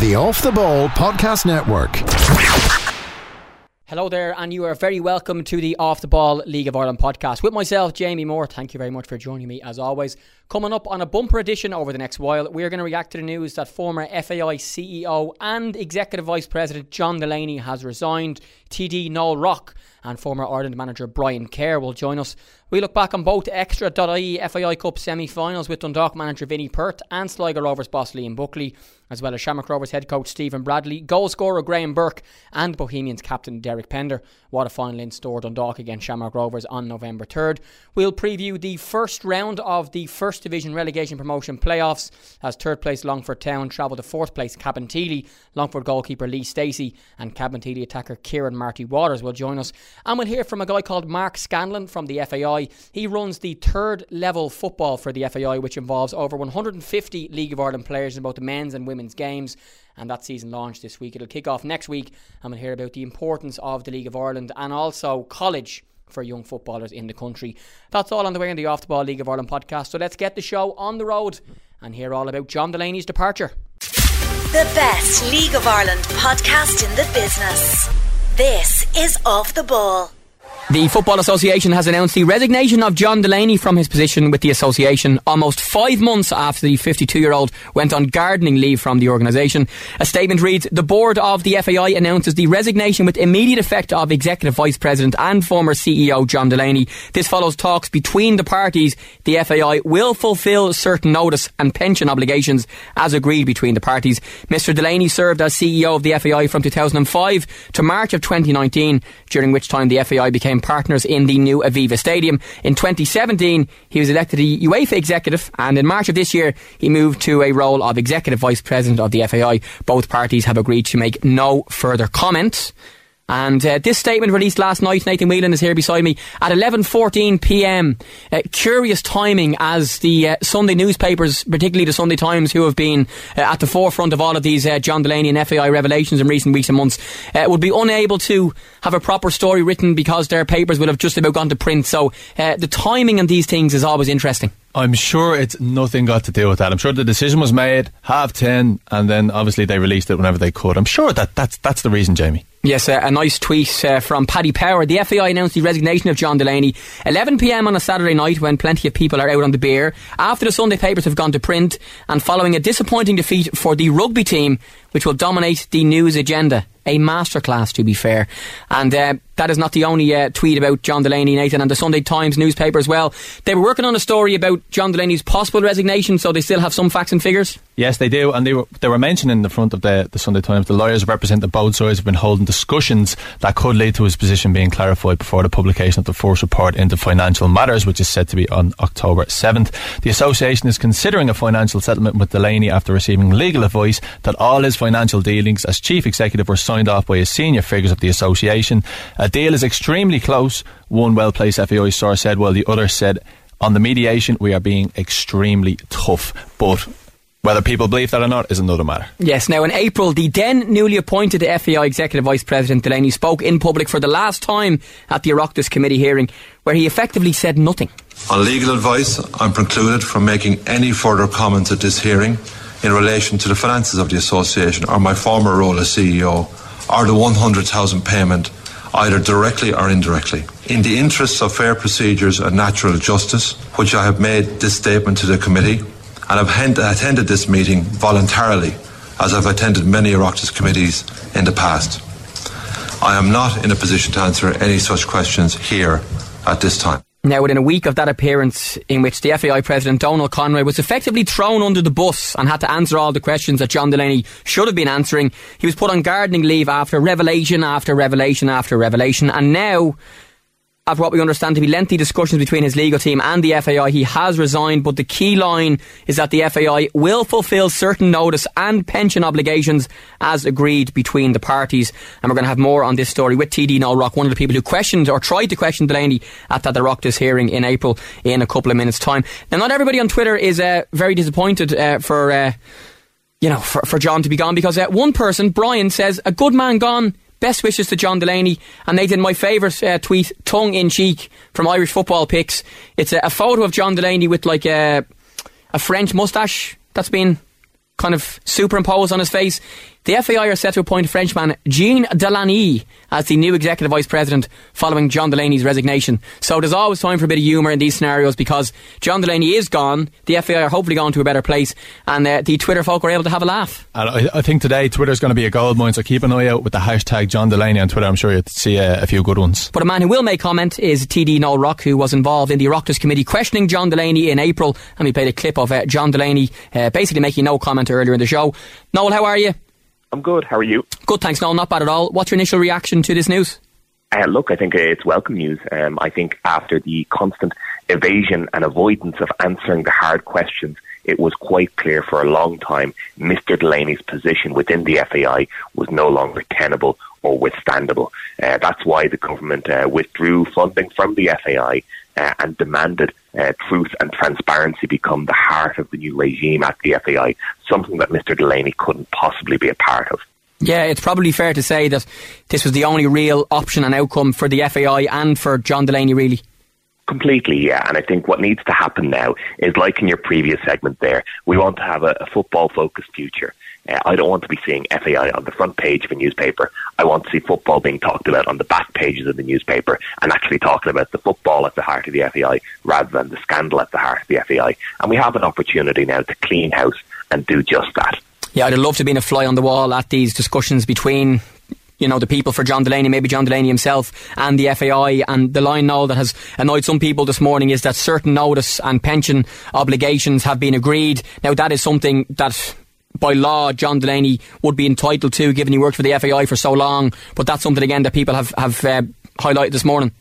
The Off the Ball Podcast Network. Hello there, and you are very welcome to the Off the Ball League of Ireland podcast with myself, Jamie Moore. Thank you very much for joining me as always. Coming up on a bumper edition over the next while, we're going to react to the news that former FAI CEO and Executive Vice President John Delaney has resigned. TD Noel Rock and former Ireland manager Brian Kerr will join us. We look back on both extra.ie FAI Cup semi finals with Dundalk manager Vinny Perth and Sligo Rovers boss Liam Buckley, as well as Shamrock Rovers head coach Stephen Bradley, goal scorer Graham Burke, and Bohemians captain Derek Pender. What a final in store Dundalk against Shamrock Rovers on November 3rd. We'll preview the first round of the First Division relegation promotion playoffs as third place Longford Town travel to fourth place Cabinteely. Longford goalkeeper Lee Steacy and Cabinteely attacker Kieran Marty Waters will join us. And we'll hear from a guy called Mark Scanlon from the FAI. He runs the third level football for the FAI, which involves over 150 League of Ireland players in both the men's and women's games. And that season launched this week. It'll kick off next week. And we'll hear about the importance of the League of Ireland and also college for young footballers in the country. That's all on the way in the Off the Ball League of Ireland podcast. So let's get the show on the road and hear all about John Delaney's departure. The best League of Ireland podcast in the business. This is Off the Ball. The Football Association has announced the resignation of John Delaney from his position with the association almost five months after the 52 year old went on gardening leave from the organisation. A statement reads The board of the FAI announces the resignation with immediate effect of Executive Vice President and former CEO John Delaney. This follows talks between the parties. The FAI will fulfil certain notice and pension obligations as agreed between the parties. Mr. Delaney served as CEO of the FAI from 2005 to March of 2019, during which time the FAI became partners in the new Aviva Stadium. In 2017, he was elected a UEFA executive, and in March of this year, he moved to a role of executive vice president of the FAI. Both parties have agreed to make no further comments. And uh, this statement released last night, Nathan Whelan is here beside me at 11:14 p.m. Uh, curious timing as the uh, Sunday newspapers, particularly the Sunday Times, who have been uh, at the forefront of all of these uh, John Delaney and FAI revelations in recent weeks and months, uh, would be unable to have a proper story written because their papers would have just about gone to print. So the timing on these things is always interesting. I'm sure it's nothing got to do with that. I'm sure the decision was made half ten, and then obviously they released it whenever they could. I'm sure that that's that's the reason, Jamie. Yes, uh, a nice tweet uh, from Paddy Power. The FAI announced the resignation of John Delaney 11 pm on a Saturday night when plenty of people are out on the beer. After the Sunday papers have gone to print and following a disappointing defeat for the rugby team, which will dominate the news agenda. A masterclass, to be fair. And uh, that is not the only uh, tweet about John Delaney, Nathan, and the Sunday Times newspaper as well. They were working on a story about John Delaney's possible resignation, so they still have some facts and figures. Yes, they do, and they were they were mentioning in the front of the, the Sunday Times the lawyers represent the both sides have been holding discussions that could lead to his position being clarified before the publication of the first report into financial matters, which is said to be on October seventh. The association is considering a financial settlement with Delaney after receiving legal advice that all his financial dealings as chief executive were signed off by his senior figures of the association. A deal is extremely close. One well placed FAI source said, while the other said. On the mediation, we are being extremely tough, but whether people believe that or not is another matter. Yes, now in April, the then newly appointed FAI Executive Vice President Delaney spoke in public for the last time at the Oireachtas committee hearing, where he effectively said nothing. On legal advice, I'm precluded from making any further comments at this hearing in relation to the finances of the association or my former role as CEO or the 100,000 payment either directly or indirectly. In the interests of fair procedures and natural justice, which I have made this statement to the committee, and have attended this meeting voluntarily, as I've attended many Oireachtas committees in the past. I am not in a position to answer any such questions here at this time. Now, within a week of that appearance, in which the FAI president Donal Conway was effectively thrown under the bus and had to answer all the questions that John Delaney should have been answering, he was put on gardening leave after revelation after revelation after revelation, and now after what we understand to be lengthy discussions between his legal team and the FAI, he has resigned. But the key line is that the FAI will fulfil certain notice and pension obligations as agreed between the parties. And we're going to have more on this story with TD Noel Rock, one of the people who questioned or tried to question Delaney at that Oireachtas hearing in April in a couple of minutes' time. Now, not everybody on Twitter is uh, very disappointed uh, for. Uh, you know, for, for John to be gone because uh, one person, Brian, says a good man gone Best wishes to John Delaney. And Nathan, my favourite uh, tweet, tongue in cheek, from Irish Football Picks. It's a, a photo of John Delaney with like a, a French moustache that's been kind of superimposed on his face. The FAI are set to appoint Frenchman Jean Delaney as the new executive vice president following John Delaney's resignation. So there's always time for a bit of humour in these scenarios because John Delaney is gone. The FAI are hopefully gone to a better place, and uh, the Twitter folk are able to have a laugh. And I, I think today Twitter's going to be a gold mine, so keep an eye out with the hashtag John Delaney on Twitter. I'm sure you'll see uh, a few good ones. But a man who will make comment is TD Noel Rock, who was involved in the Oireachtas committee questioning John Delaney in April, and we played a clip of uh, John Delaney uh, basically making no comment earlier in the show. Noel, how are you? I'm good. How are you? Good, thanks. No, not bad at all. What's your initial reaction to this news? Uh, look, I think it's welcome news. Um, I think after the constant evasion and avoidance of answering the hard questions, it was quite clear for a long time Mr. Delaney's position within the FAI was no longer tenable or withstandable. Uh, that's why the government uh, withdrew funding from the FAI uh, and demanded uh, truth and transparency become the heart of the new regime at the FAI, something that Mr. Delaney couldn't possibly be a part of. Yeah, it's probably fair to say that this was the only real option and outcome for the FAI and for John Delaney, really. Completely, yeah. And I think what needs to happen now is like in your previous segment there, we want to have a, a football focused future. Uh, I don't want to be seeing FAI on the front page of a newspaper. I want to see football being talked about on the back pages of the newspaper and actually talking about the football at the heart of the FAI rather than the scandal at the heart of the FAI. And we have an opportunity now to clean house and do just that. Yeah, I'd love to be a fly on the wall at these discussions between you know, the people for John Delaney, maybe John Delaney himself and the FAI. And the line now that has annoyed some people this morning is that certain notice and pension obligations have been agreed. Now, that is something that by law John Delaney would be entitled to, given he worked for the FAI for so long. But that's something again that people have have uh, highlighted this morning.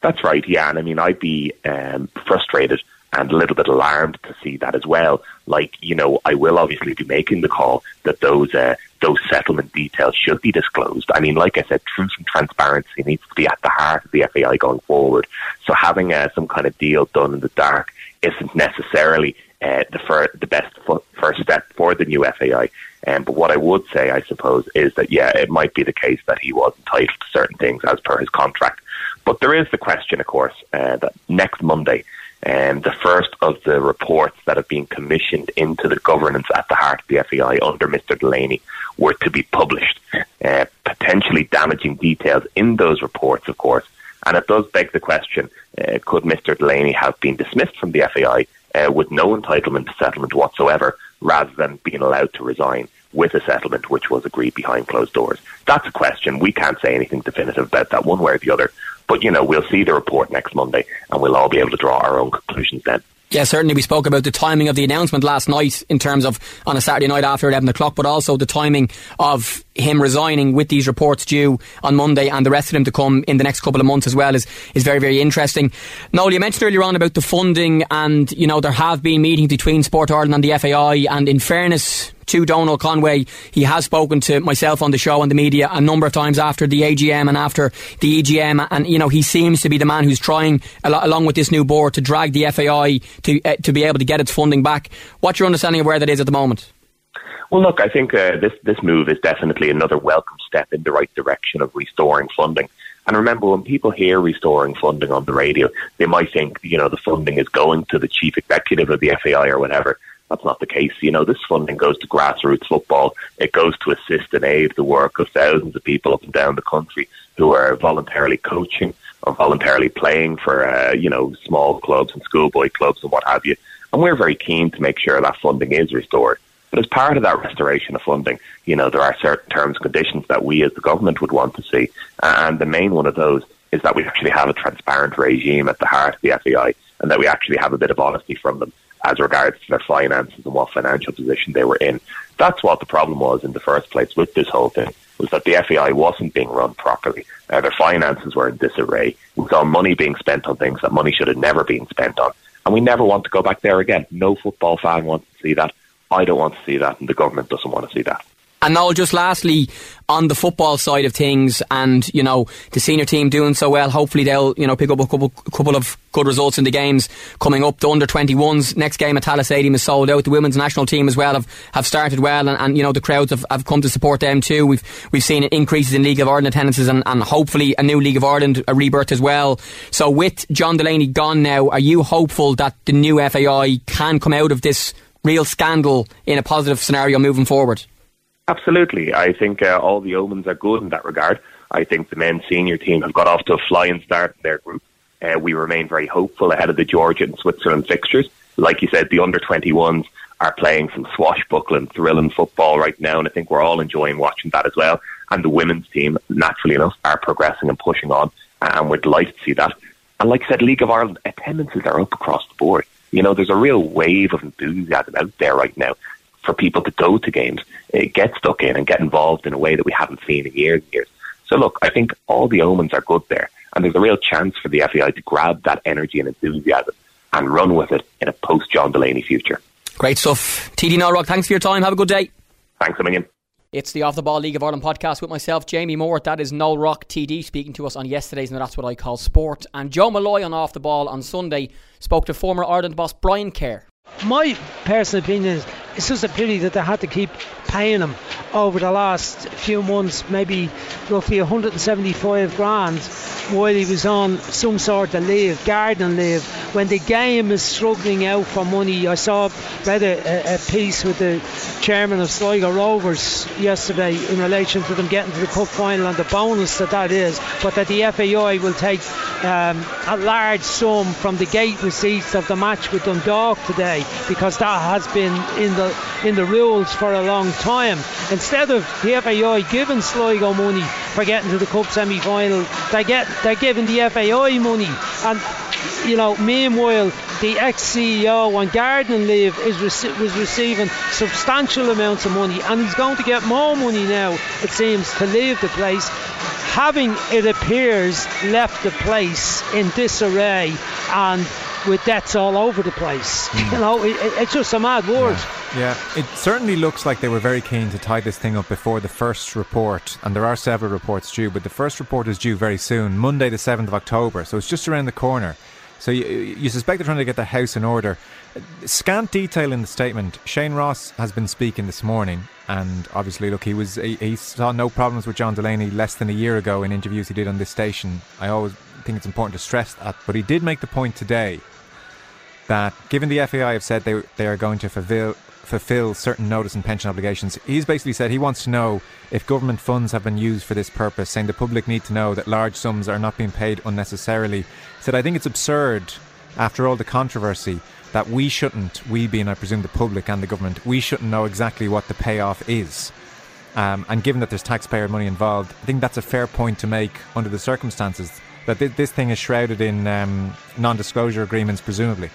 That's right, yeah, and I mean I'd be um, frustrated and a little bit alarmed to see that as well. Like you know, I will obviously be making the call that those uh, those settlement details should be disclosed. I mean, like I said, truth and transparency needs to be at the heart of the FAI going forward. So having uh, some kind of deal done in the dark isn't necessarily uh, the, fir- the best first step for the new FAI. Um, but what I would say, I suppose, is that yeah, it might be the case that he was entitled to certain things as per his contract. But there is the question, of course, uh, that next Monday, um, the first of the reports that have been commissioned into the governance at the heart of the FAI under Mr. Delaney were to be published, uh, potentially damaging details in those reports, of course. And it does beg the question: uh, Could Mr. Delaney have been dismissed from the FAI uh, with no entitlement to settlement whatsoever, rather than being allowed to resign with a settlement which was agreed behind closed doors? That's a question. We can't say anything definitive about that one way or the other. But, you know, we'll see the report next Monday and we'll all be able to draw our own conclusions then. Yeah, certainly. We spoke about the timing of the announcement last night in terms of on a Saturday night after 11 o'clock, but also the timing of him resigning with these reports due on Monday and the rest of them to come in the next couple of months as well is, is very, very interesting. Noel, you mentioned earlier on about the funding and, you know, there have been meetings between Sport Ireland and the FAI and in fairness to Donal Conway. He has spoken to myself on the show and the media a number of times after the AGM and after the EGM, and you know he seems to be the man who's trying, along with this new board, to drag the FAI to uh, to be able to get its funding back. What's your understanding of where that is at the moment? Well, look, I think uh, this this move is definitely another welcome step in the right direction of restoring funding. And remember, when people hear restoring funding on the radio, they might think, you know, the funding is going to the chief executive of the FAI or whatever. That's not the case. You know, this funding goes to grassroots football. It goes to assist and aid the work of thousands of people up and down the country who are voluntarily coaching or voluntarily playing for, uh, you know, small clubs and schoolboy clubs and what have you. And we're very keen to make sure that funding is restored. But as part of that restoration of funding, you know, there are certain terms and conditions that we as the government would want to see. And the main one of those is that we actually have a transparent regime at the heart of the FAI and that we actually have a bit of honesty from them as regards to their finances and what financial position they were in. That's what the problem was in the first place with this whole thing, was that the FAI wasn't being run properly. Uh, their finances were in disarray. We saw money being spent on things that money should have never been spent on. And we never want to go back there again. No football fan wants to see that. I don't want to see that, and the government doesn't want to see that. And now, just lastly, on the football side of things, and you know the senior team doing so well, hopefully they'll you know pick up a couple, couple of good results in the games coming up. The under 21s next game at Tallaght Stadium is sold out. The women's national team as well have, have started well, and, and you know the crowds have, have come to support them too. We've we've seen increases in League of Ireland attendances, and, and hopefully a new League of Ireland a rebirth as well. So with John Delaney gone now, are you hopeful that the new FAI can come out of this real scandal in a positive scenario moving forward. Absolutely. I think uh, all the omens are good in that regard. I think the men's senior team have got off to a flying start in their group. Uh, we remain very hopeful ahead of the Georgia and Switzerland fixtures. Like you said, the under 21s are playing some swashbuckling, thrilling football right now, and I think we're all enjoying watching that as well. And the women's team, naturally enough, are progressing and pushing on, and we're delighted to see that. And like I said, League of Ireland attendances are up across the board. You know, there's a real wave of enthusiasm out there right now for people to go to games, uh, get stuck in, and get involved in a way that we haven't seen in years and years. So look, I think all the omens are good there, and there's a real chance for the FAI to grab that energy and enthusiasm and run with it in a post John Delaney future. Great stuff. TD Noel thanks for your time. Have a good day. Thanks a million. It's the Off the Ball League of Ireland podcast with myself, Jamie Moore. That is Noel Rock TD speaking to us on yesterday's, and that's what I call sport. And Joe Molloy on Off the Ball on Sunday spoke to former Ireland boss Brian Kerr. My personal opinion is it's just a pity that they had to keep paying him over the last few months, maybe roughly 175 grand, while he was on some sort of leave, garden leave. When the game is struggling out for money, I saw read a, a piece with the chairman of Sligo Rovers yesterday in relation to them getting to the cup final and the bonus that that is, but that the FAI will take um, a large sum from the gate receipts of the match with Dundalk today because that has been in the in the rules for a long time. Instead of the FAI giving Sligo money for getting to the cup semi-final, they get they're giving the FAI money, and you know, meanwhile the ex-CEO on garden leave is rec- was receiving substantial amounts of money, and he's going to get more money now. It seems to leave the place having, it appears, left the place in disarray and with debts all over the place. Mm. You know, it, it's just a mad world. Yeah. yeah. it certainly looks like they were very keen to tie this thing up before the first report, and there are several reports due, but the first report is due very soon, Monday, the 7th of October, so it's just around the corner. So you, you suspect they're trying to get the house in order. Scant detail in the statement. Shane Ross has been speaking this morning, and obviously, look, he was he, he, saw no problems with John Delaney less than a year ago in interviews he did on this station. I always think it's important to stress that, but he did make the point today that given the FAI have said they they are going to fulfill fulfill certain notice and pension obligations. He's basically said he wants to know if government funds have been used for this purpose, saying the public need to know that large sums are not being paid unnecessarily. He said, I think it's absurd, after all the controversy, that we shouldn't, we being, I presume, the public and the government, we shouldn't know exactly what the payoff is. Um, and given that there's taxpayer money involved, I think that's a fair point to make under the circumstances. That this thing is shrouded in um, non disclosure agreements, presumably.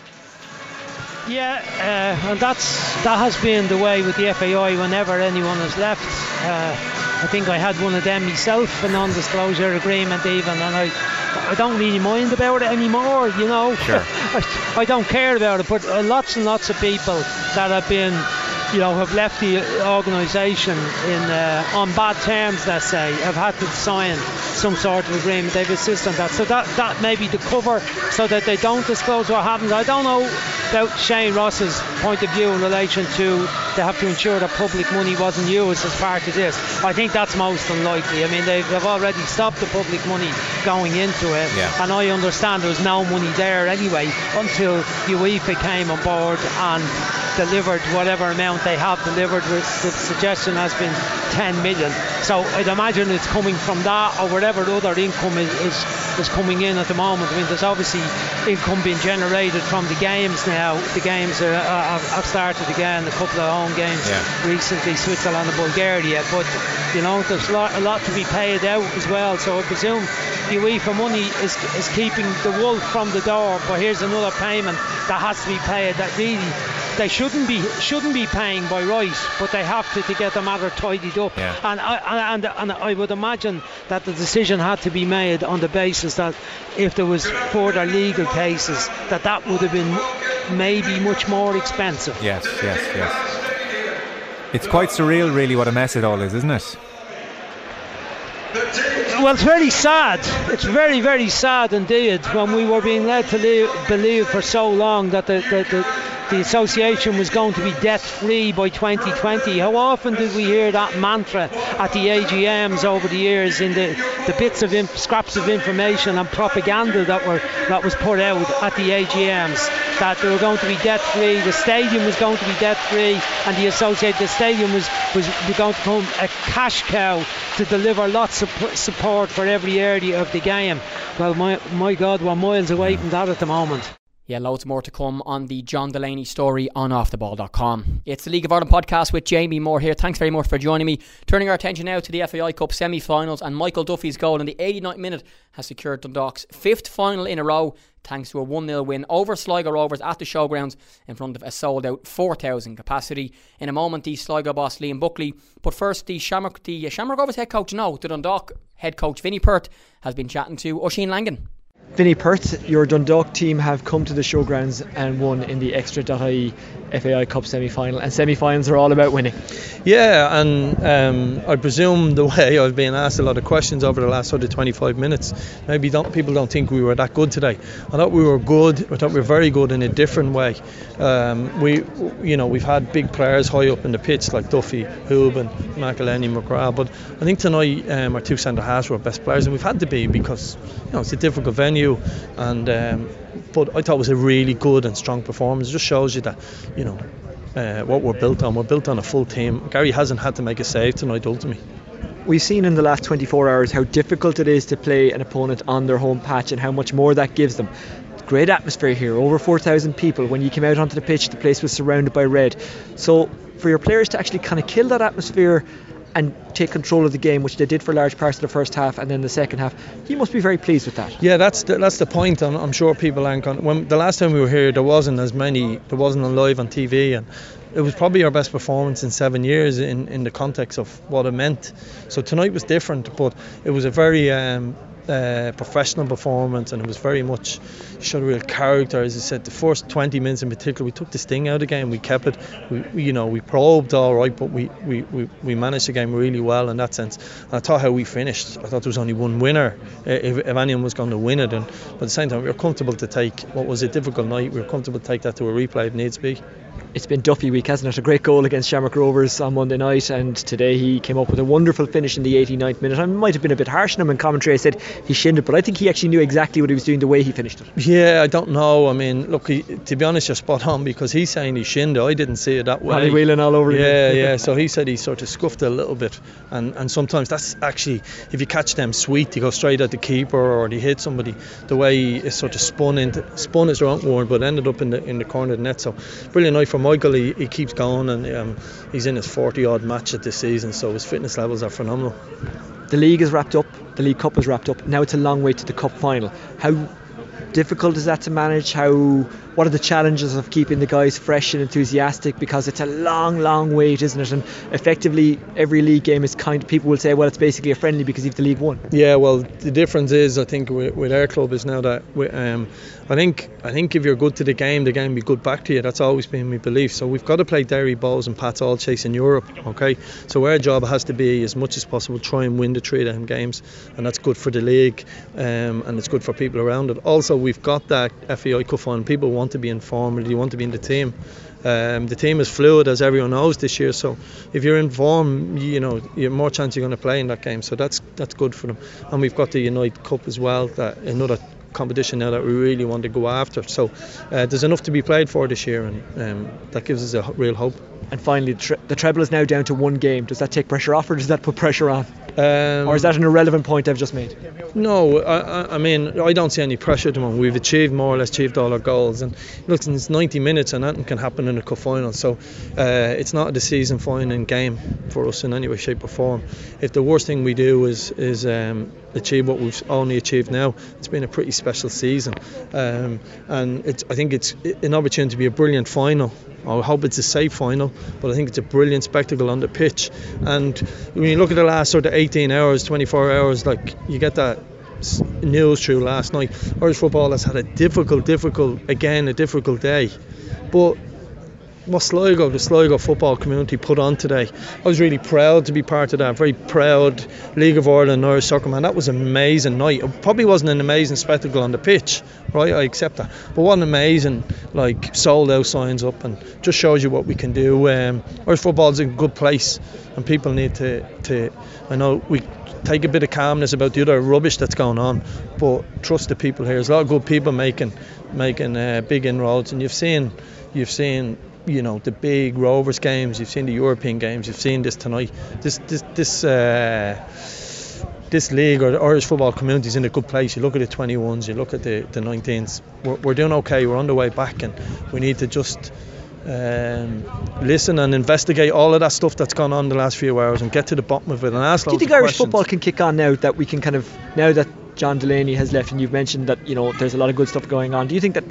Yeah, uh, and that's that has been the way with the FAI whenever anyone has left. Uh, I think I had one of them myself, a non-disclosure agreement even, and I I don't really mind about it anymore. You know, sure. I, I don't care about it. But uh, lots and lots of people that have been you know, have left the organisation in uh, on bad terms, let's say, have had to sign some sort of agreement. They've insisted on that. So that that may be the cover so that they don't disclose what happens. I don't know about Shane Ross's point of view in relation to they have to ensure that public money wasn't used as part of this. I think that's most unlikely. I mean, they've, they've already stopped the public money going into it, yeah. and I understand there was no money there anyway until UEFA came on board and delivered whatever amount they have delivered. The suggestion has been 10 million. So I'd imagine it's coming from that or whatever other income is, is, is coming in at the moment. I mean, there's obviously income being generated from the games now. The games are, uh, have started again, a couple of home games yeah. recently, Switzerland and Bulgaria. But, you know, there's a lot, a lot to be paid out as well. So I presume the UEFA money is, is keeping the wolf from the door. But here's another payment that has to be paid that really they shouldn't be shouldn't be paying by right, but they have to to get the matter tidied up. Yeah. And, I, and and I would imagine that the decision had to be made on the basis that if there was further legal cases, that that would have been maybe much more expensive. Yes, yes, yes. It's quite surreal, really, what a mess it all is, isn't it? Well, it's very sad. It's very, very sad indeed when we were being led to leave, believe for so long that the, the, the the association was going to be debt free by 2020. How often did we hear that mantra at the AGMs over the years in the, the bits of inf- scraps of information and propaganda that were that was put out at the AGMs that they were going to be debt free, the stadium was going to be debt free, and the associated the stadium was was going to become a cash cow to deliver lots of support for every area of the game. Well, my my God, we're miles away from that at the moment. Yeah, loads more to come on the John Delaney story on offtheball.com. It's the League of Ireland podcast with Jamie Moore here. Thanks very much for joining me. Turning our attention now to the FAI Cup semi finals, and Michael Duffy's goal in the 89th minute has secured Dundalk's fifth final in a row thanks to a 1 0 win over Sligo Rovers at the showgrounds in front of a sold out 4,000 capacity. In a moment, the Sligo boss Liam Buckley. But first, the Shamrock, the Shamrock Rovers head coach, no, the Dundalk head coach Vinny Perth, has been chatting to Oisín Langan. Vinny Perth, your Dundalk team have come to the showgrounds and won in the Extra.ie FAI Cup semi final, and semi finals are all about winning. Yeah, and um, I presume the way I've been asked a lot of questions over the last sort of 25 minutes, maybe don't, people don't think we were that good today. I thought we were good. I thought we were very good in a different way. Um, we, you know, we've had big players high up in the pitch like Duffy, Hoban, McEleney, McGrath, but I think tonight um, our two centre halves were best players, and we've had to be because you know it's a difficult venue, and um, but I thought it was a really good and strong performance. It just shows you that you know uh, what we're built on. We're built on a full team. Gary hasn't had to make a save tonight ultimately. We've seen in the last 24 hours how difficult it is to play an opponent on their home patch and how much more that gives them. Great atmosphere here, over 4,000 people. When you came out onto the pitch, the place was surrounded by red. So, for your players to actually kind of kill that atmosphere and take control of the game, which they did for large parts of the first half and then the second half. He must be very pleased with that. Yeah, that's the, that's the point. I'm, I'm sure people aren't going. When the last time we were here, there wasn't as many. There wasn't on live on TV, and it was probably our best performance in seven years in, in the context of what it meant. So tonight was different, but it was a very um, uh, professional performance, and it was very much showed real character. As I said, the first 20 minutes in particular, we took the sting out of the game. We kept it. We, you know, we probed all right, but we, we, we, we managed the game really well in that sense. And I thought how we finished. I thought there was only one winner if, if anyone was going to win it. And but at the same time, we were comfortable to take what was a difficult night. We were comfortable to take that to a replay if needs be it's been Duffy week, hasn't it? A great goal against Shamrock Rovers on Monday night, and today he came up with a wonderful finish in the 89th minute. I might have been a bit harsh on him in commentary. I said he shinned it, but I think he actually knew exactly what he was doing the way he finished it. Yeah, I don't know. I mean, look, he, to be honest, you're spot on because he's saying he shinned it. I didn't see it that way. Paddy wheeling all over. Yeah, yeah. So he said he sort of scuffed it a little bit, and and sometimes that's actually if you catch them sweet, you go straight at the keeper or they hit somebody. The way he sort of spun into spun is the wrong word, but ended up in the in the corner of the net. So brilliant night for Michael. He, he keeps going, and um, he's in his 40 odd match at this season, so his fitness levels are phenomenal. The league is wrapped up, the League Cup is wrapped up. Now it's a long way to the Cup final. How difficult is that to manage? How what are the challenges of keeping the guys fresh and enthusiastic because it's a long, long wait, isn't it? And effectively, every league game is kind. of People will say, well, it's basically a friendly because you've the league won. Yeah, well, the difference is, I think, with, with our club is now that we, um, I think, I think if you're good to the game, the game will be good back to you. That's always been my belief. So we've got to play Derry Bohs and Pats all chasing Europe. Okay, so our job has to be as much as possible try and win the three of them games, and that's good for the league, um, and it's good for people around it. Also, we've got that FAI Cup on. People want to be informed. You want to be in the team. Um, the team is fluid, as everyone knows this year. So if you're in form, you know you have more chance you're going to play in that game. So that's that's good for them. And we've got the Unite Cup as well. That another competition now that we really want to go after. So uh, there's enough to be played for this year, and um, that gives us a real hope. And finally, the, tre- the treble is now down to one game. Does that take pressure off, or does that put pressure on? Um, or is that an irrelevant point I've just made? No, I, I, mean I don't see any pressure at the moment. We've achieved more or less achieved all our goals, and look, it's 90 minutes, and nothing can happen in a cup final. So uh, it's not a season final game for us in any way, shape, or form. If the worst thing we do is is um, achieve what we've only achieved now, it's been a pretty special season, um, and I think it's an opportunity to be a brilliant final. I hope it's a safe final, but I think it's a brilliant spectacle on the pitch. And when you look at the last sort of 18 hours, 24 hours, like you get that news through last night. Irish football has had a difficult, difficult, again, a difficult day. But what Sligo, the Sligo football community put on today. I was really proud to be part of that. Very proud League of Ireland Irish soccer man. That was an amazing night. It probably wasn't an amazing spectacle on the pitch, right? I accept that. But what an amazing like sold out signs up and just shows you what we can do. Um, Irish football's in a good place, and people need to to. I know we take a bit of calmness about the other rubbish that's going on, but trust the people here. There's a lot of good people making making uh, big inroads, and you've seen you've seen you know the big Rovers games, you've seen the European games, you've seen this tonight. This this this. Uh, this league or the Irish football community is in a good place. You look at the 21s, you look at the, the 19s. We're, we're doing okay. We're on the way back, and we need to just um, listen and investigate all of that stuff that's gone on the last few hours and get to the bottom of it and ask. Do you think Irish football can kick on now that we can kind of now that John Delaney has left and you've mentioned that you know there's a lot of good stuff going on. Do you think that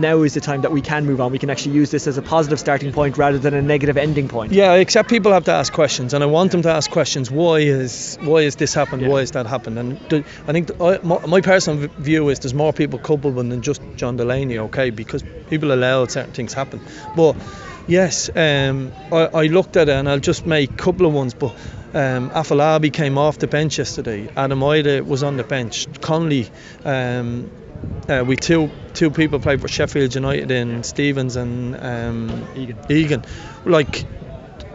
now is the time that we can move on. We can actually use this as a positive starting point rather than a negative ending point. Yeah, except people have to ask questions, and I want them to ask questions. Why is why is this happened? Yeah. Why is that happened? And I think I, my, my, personal view is there's more people culpable than just John Delaney. Okay, because people allow certain things happen. But yes, um, I, I looked at it, and I'll just make a couple of ones, but. Um, Afolabi came off the bench yesterday. Adam Idah was on the bench. Connolly um, uh, we two two people played for Sheffield United in Stevens and um, Egan. Egan. Like,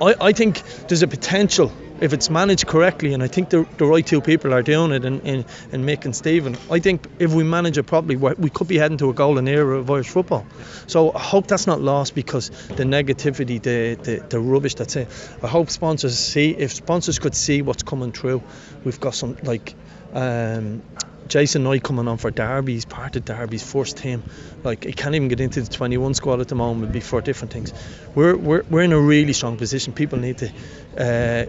I, I think there's a potential if it's managed correctly, and I think the, the right two people are doing it in, in, in Mick and Stephen. I think if we manage it properly, we could be heading to a golden era of Irish football. So I hope that's not lost because the negativity, the, the, the rubbish that's it. I hope sponsors see, if sponsors could see what's coming through, we've got some like. Um, Jason Knight coming on for Derby, he's part of Derby's first team. Like he can't even get into the 21 squad at the moment before different things. We're we're, we're in a really strong position. People need to. Uh,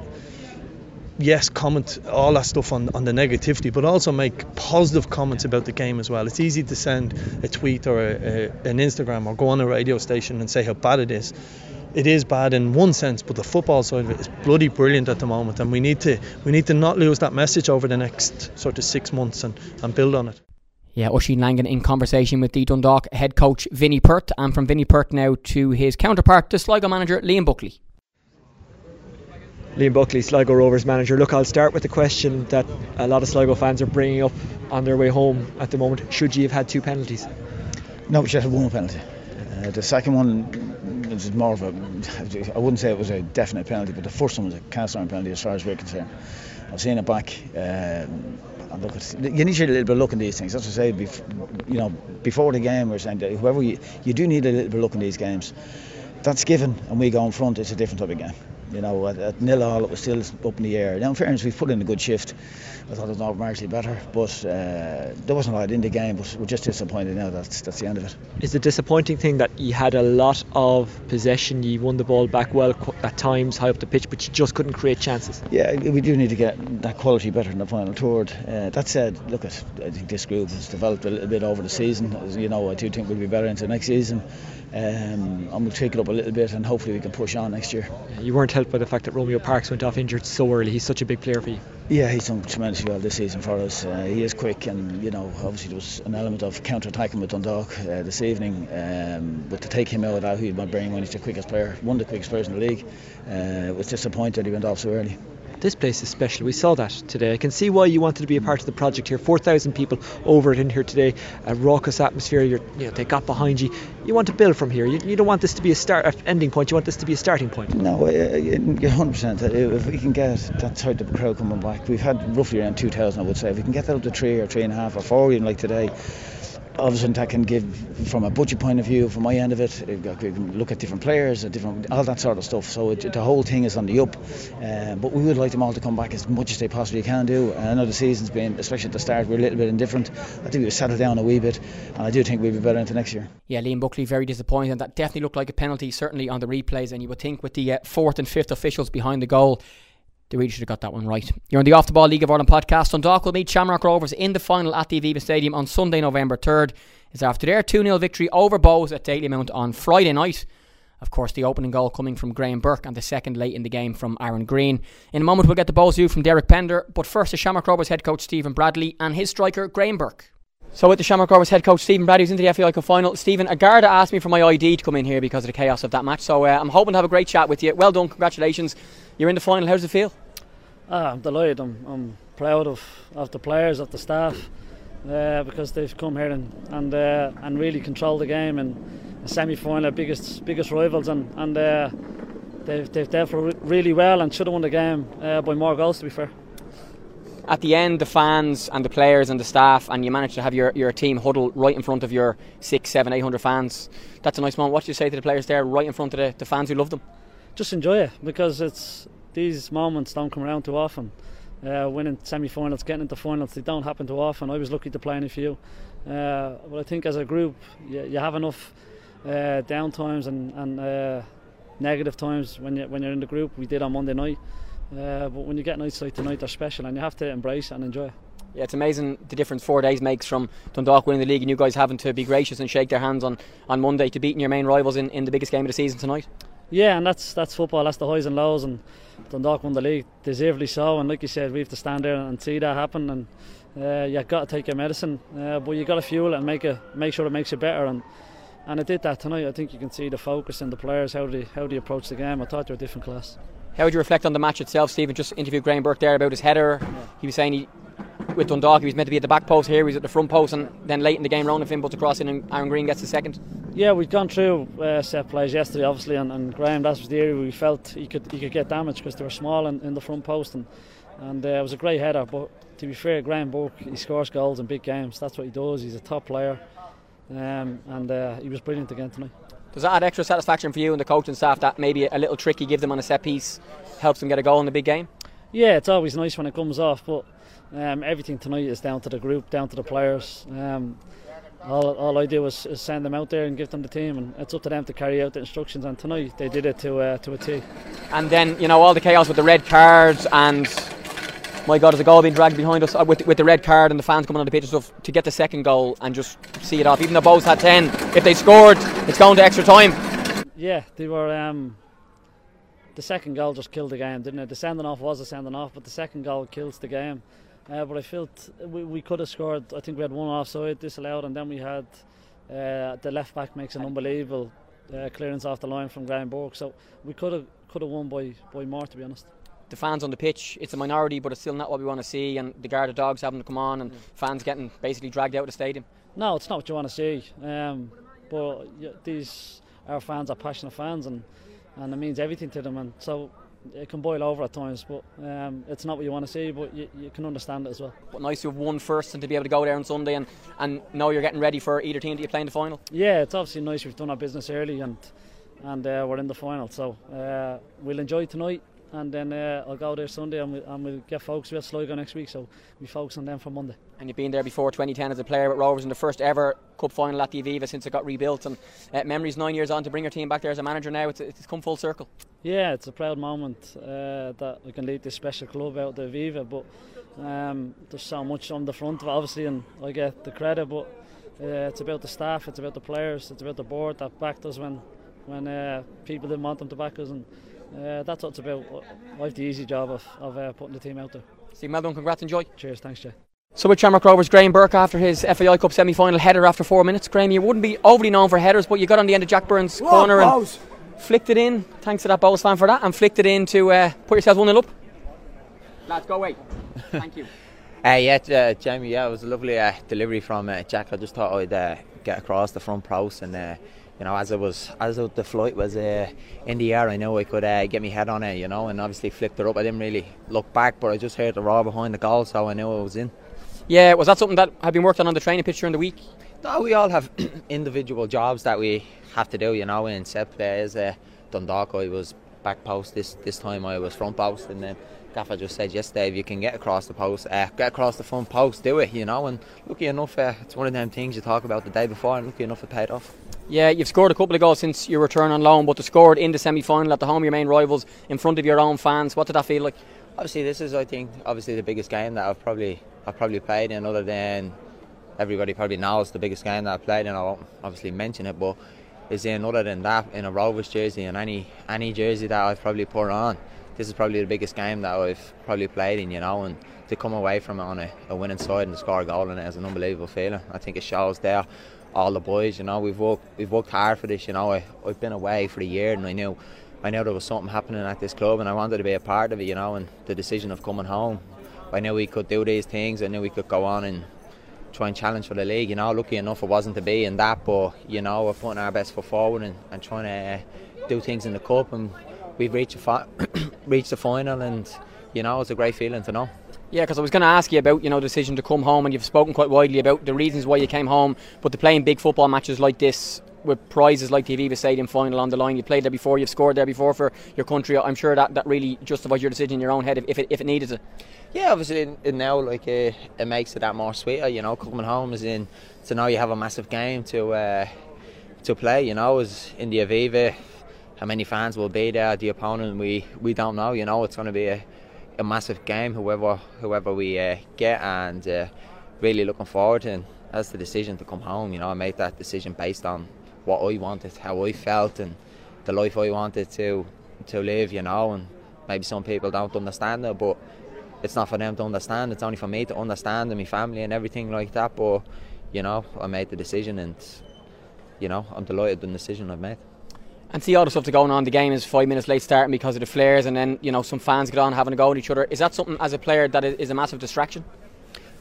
yes, comment all that stuff on, on the negativity, but also make positive comments about the game as well. It's easy to send a tweet or a, a, an Instagram or go on a radio station and say how bad it is it is bad in one sense, but the football side of it is bloody brilliant at the moment, and we need to we need to not lose that message over the next sort of six months and, and build on it. Yeah, Oisin Langan in conversation with the Dundalk head coach Vinny Perth, and from Vinny Perth now to his counterpart, the Sligo manager Liam Buckley. Liam Buckley, Sligo Rovers manager. Look, I'll start with the question that a lot of Sligo fans are bringing up on their way home at the moment. Should you have had two penalties? No, we should have one penalty. Uh, the second one was more of a, I wouldn't say it was a definite penalty, but the first one was a cast iron penalty as far as we're concerned. I've seen it back. Um, and look you need a little bit of look in these things. That's what I say. Before, you know, before the game, we're saying that whoever you, you do need a little bit of luck in these games. That's given, and we go in front. It's a different type of game. You know, at, at nil all, it was still up in the air. Now, in fairness, we've put in a good shift. I thought it was not marginally better, but uh, there wasn't a lot in the game. But we're just disappointed now. That's that's the end of it. Is the disappointing thing that you had a lot of possession, you won the ball back well at times, high up the pitch, but you just couldn't create chances? Yeah, we do need to get that quality better in the final third. Uh, that said, look at I think this group has developed a little bit over the season. As you know, I do think we'll be better into next season. Um, and we'll take it up a little bit and hopefully we can push on next year. You weren't helped by the fact that Romeo Parkes went off injured so early. He's such a big player for you. Yeah, he's done tremendously well this season for us. Uh, he is quick, and you know, obviously there was an element of counter-attacking with Dundalk uh, this evening. Um, but to take him out of that, he'd bring when he's the quickest player, one of the quickest players in the league. Uh, was disappointed he went off so early this place is special. We saw that today. I can see why you wanted to be a part of the project here. 4,000 people over it in here today. A raucous atmosphere. You know, they got behind you. You want to build from here. You, you don't want this to be a start ending point. You want this to be a starting point. No, uh, uh, 100%. Uh, if we can get that type of crowd coming back, we've had roughly around 2,000, I would say. If we can get that up to three or three and a half or four, even like today obviously that can give from a budget point of view from my end of it can look at different players different all that sort of stuff. So it, the whole thing is on the up. Uh, but we would like them all to come back as much as they possibly can do. I know the season's been especially at the start we're a little bit indifferent. I think we've settled down a wee bit and I do think we'll be better into next year. Yeah Liam Buckley very disappointing that definitely looked like a penalty certainly on the replays and you would think with the uh, fourth and fifth officials behind the goal they really should have got that one right. You're on the Off the Ball League of Ireland podcast. Dundalk will meet Shamrock Rovers in the final at the Aviva Stadium on Sunday, November 3rd. It's after their 2 0 victory over Bohs at Dalymount on Friday night. Of course, the opening goal coming from Graham Burke and the second late in the game from Aaron Greene. In a moment, we'll get the Bohs view from Derek Pender, but first, the Shamrock Rovers head coach Stephen Bradley and his striker Graham Burke. So with the Shamrock Rovers head coach Stephen Bradley, who's into the FAI Cup final. Stephen, Agarda asked me for my ID to come in here because of the chaos of that match. So uh, I'm hoping to have a great chat with you. Well done, congratulations. You're in the final. How does it feel? Ah, I'm delighted. I'm, I'm proud of, of the players, of the staff, uh, because they've come here and and, uh, and really controlled the game and a semi-final, biggest biggest rivals, and and uh, they've they've dealt really well and should have won the game uh, by more goals. To be fair at the end, the fans and the players and the staff, and you managed to have your, your team huddle right in front of your six, seven, eight hundred fans. That's a nice moment. What do you say to the players there, right in front of the, the fans who love them? Just enjoy it because it's these moments don't come around too often. Uh, winning semi-finals, getting into finals, they don't happen too often. I was lucky to play in a few, uh, but I think as a group, you, you have enough uh, down times and, and uh, negative times when you when you're in the group. We did on Monday night. Uh, but when you get nights like tonight, they're special, and you have to embrace and enjoy. Yeah, it's amazing the difference four days makes from Dundalk winning the league and you guys having to be gracious and shake their hands on, on Monday to beating your main rivals in, in the biggest game of the season tonight. Yeah, and that's that's football. That's the highs and lows, and Dundalk won the league deservedly so. And like you said, we have to stand there and see that happen. And uh, you got to take your medicine, uh, but you got to fuel it and make it make sure it makes you better. And and it did that tonight. I think you can see the focus in the players how they how they approach the game. I thought they were a different class. How would you reflect on the match itself, Stephen? Just interviewed Graham Burke there about his header. Yeah. He was saying he, with Dundalk, he was meant to be at the back post here, he was at the front post, and then late in the game, Ronan Finn puts across in, and Aaron Greene gets the second. Yeah, we've gone through uh, set plays yesterday, obviously, and, and Graham, that was the area we felt he could he could get damage because they were small in, in the front post, and and uh, it was a great header. But to be fair, Graham Burke, he scores goals in big games. That's what he does. He's a top player, um, and uh, he was brilliant again tonight. Does that add extra satisfaction for you and the coaching staff that maybe a little trick you give them on a set piece helps them get a goal in the big game? Yeah, it's always nice when it comes off, but um, everything tonight is down to the group, down to the players. Um, all, all I do is, is, send them out there and give them the team, and it's up to them to carry out the instructions. And tonight they did it to uh, to a T. And then you know all the chaos with the red cards and my God, there's a goal being dragged behind us uh, with, with the red card and the fans coming on the pitch and stuff to get the second goal and just see it off. Even though both had 10, if they scored, it's going to extra time. Yeah, they were. Um, the second goal just killed the game, didn't it? The sending off was a sending off, but the second goal kills the game. Uh, but I felt we, we could have scored. I think we had one offside disallowed, and then we had uh, the left back makes an unbelievable uh, clearance off the line from Graham Burke. So we could have could have won by by more, to be honest the fans on the pitch, it's a minority, but it's still not what we want to see. And the Garda dogs having to come on, and mm. fans getting basically dragged out of the stadium. No, it's not what you want to see. Um, but these our fans are passionate fans, and and it means everything to them. And so it can boil over at times, but um, it's not what you want to see. But you, you, can understand it as well. But nice to have won first and to be able to go there on Sunday and and know you're getting ready for either team that you play in the final. Yeah, it's obviously nice we've done our business early and and uh, we're in the final. So uh, we'll enjoy tonight and then uh, I'll go there Sunday and, we, and we'll get folks. We have Sligo next week, so we focus on them for Monday. And you've been there before 2010 as a player with Rovers in the first ever cup final at the Aviva since it got rebuilt. And uh, memories nine years on to bring your team back there as a manager now. It's, it's come full circle. Yeah, it's a proud moment uh, that we can lead this special club out the Aviva. But um, there's so much on the front of it, obviously, and I get the credit. But uh, it's about the staff, it's about the players, it's about the board that backed us when when uh, people didn't want them to back us. And uh, that's what it's about. I have the easy job of, of uh, putting the team out there. See, well done, congrats, enjoy. Cheers, thanks, Jay. So with Shamrock Rovers, Graham Burke after his FAI Cup semi-final header after four minutes. Graham, you wouldn't be overly known for headers, but you got on the end of Jack Byrne's Whoa, corner and flicked it in. Thanks to that Bohs fan for that, and flicked it in to uh, put yourself one 0 up. Lads, go away. Thank you. Uh, yeah, uh, Jamie. Yeah, it was a lovely uh, delivery from uh, Jack. I just thought I'd uh, get across the front post and uh, you know, as it was, as the flight was uh, in the air, I know I could uh, get my head on it, you know, and obviously flicked it up. I didn't really look back, but I just heard the roar behind the goal, so I knew I was in. Yeah, was that something that had been worked on on the training pitch during the week? No, we all have individual jobs that we have to do, you know. In Sep, there is a Dundalk, I was back post. This this time I was front post, and then Gaffer just said yesterday, if you can get across the post, uh, get across the front post, do it, you know. And lucky enough, uh, it's one of them things you talk about the day before, and lucky enough it paid off. Yeah, you've scored a couple of goals since your return on loan, but to score in the semi-final at the home of your main rivals in front of your own fans, what did that feel like? Obviously, this is, I think, obviously the biggest game that I've probably I've probably played in, other than everybody probably knows the biggest game that I've played, and I won't obviously mention it, but is in other than that in a Rovers jersey and any any jersey that I've probably put on. this is probably the biggest game that I've probably played in, you know, and to come away from it on a, a winning side and score a goal in it is an unbelievable feeling. I think it shows there all the boys, you know, we've worked we've worked hard for this, you know. I, I've been away for a year and I knew I knew there was something happening at this club and I wanted to be a part of it, you know, and the decision of coming home. I knew we could do these things, I knew we could go on and try and challenge for the league, you know. Lucky enough it wasn't to be in that but, you know, we're putting our best foot forward and, and trying to uh, do things in the cup and we've reached, fi- reached the final and, you know, it's a great feeling to know. Yeah, because I was going to ask you about you know decision to come home, and you've spoken quite widely about the reasons why you came home. But to playing big football matches like this with prizes like the Aviva Stadium final on the line, you played there before, you've scored there before for your country. I'm sure that, that really justifies your decision in your own head if it, if it needed it. Yeah, obviously it, it now like uh, it makes it that more sweeter. You know, coming home is in to know you have a massive game to uh, to play. You know, as in the Aviva, how many fans will be there? The opponent we we don't know. You know, it's going to be a a massive game, whoever whoever we uh, get, and uh, really looking forward. And that's the decision to come home. You know, I made that decision based on what I wanted, how I felt, and the life I wanted to to live. You know, and maybe some people don't understand it, but it's not for them to understand. It's only for me to understand and my family and everything like that. But you know, I made the decision, and you know, I'm delighted with the decision I've made. And see all the stuff that's going on. The game is five minutes late starting because of the flares, and then you know some fans get on having a go at each other. Is that something as a player that is a massive distraction?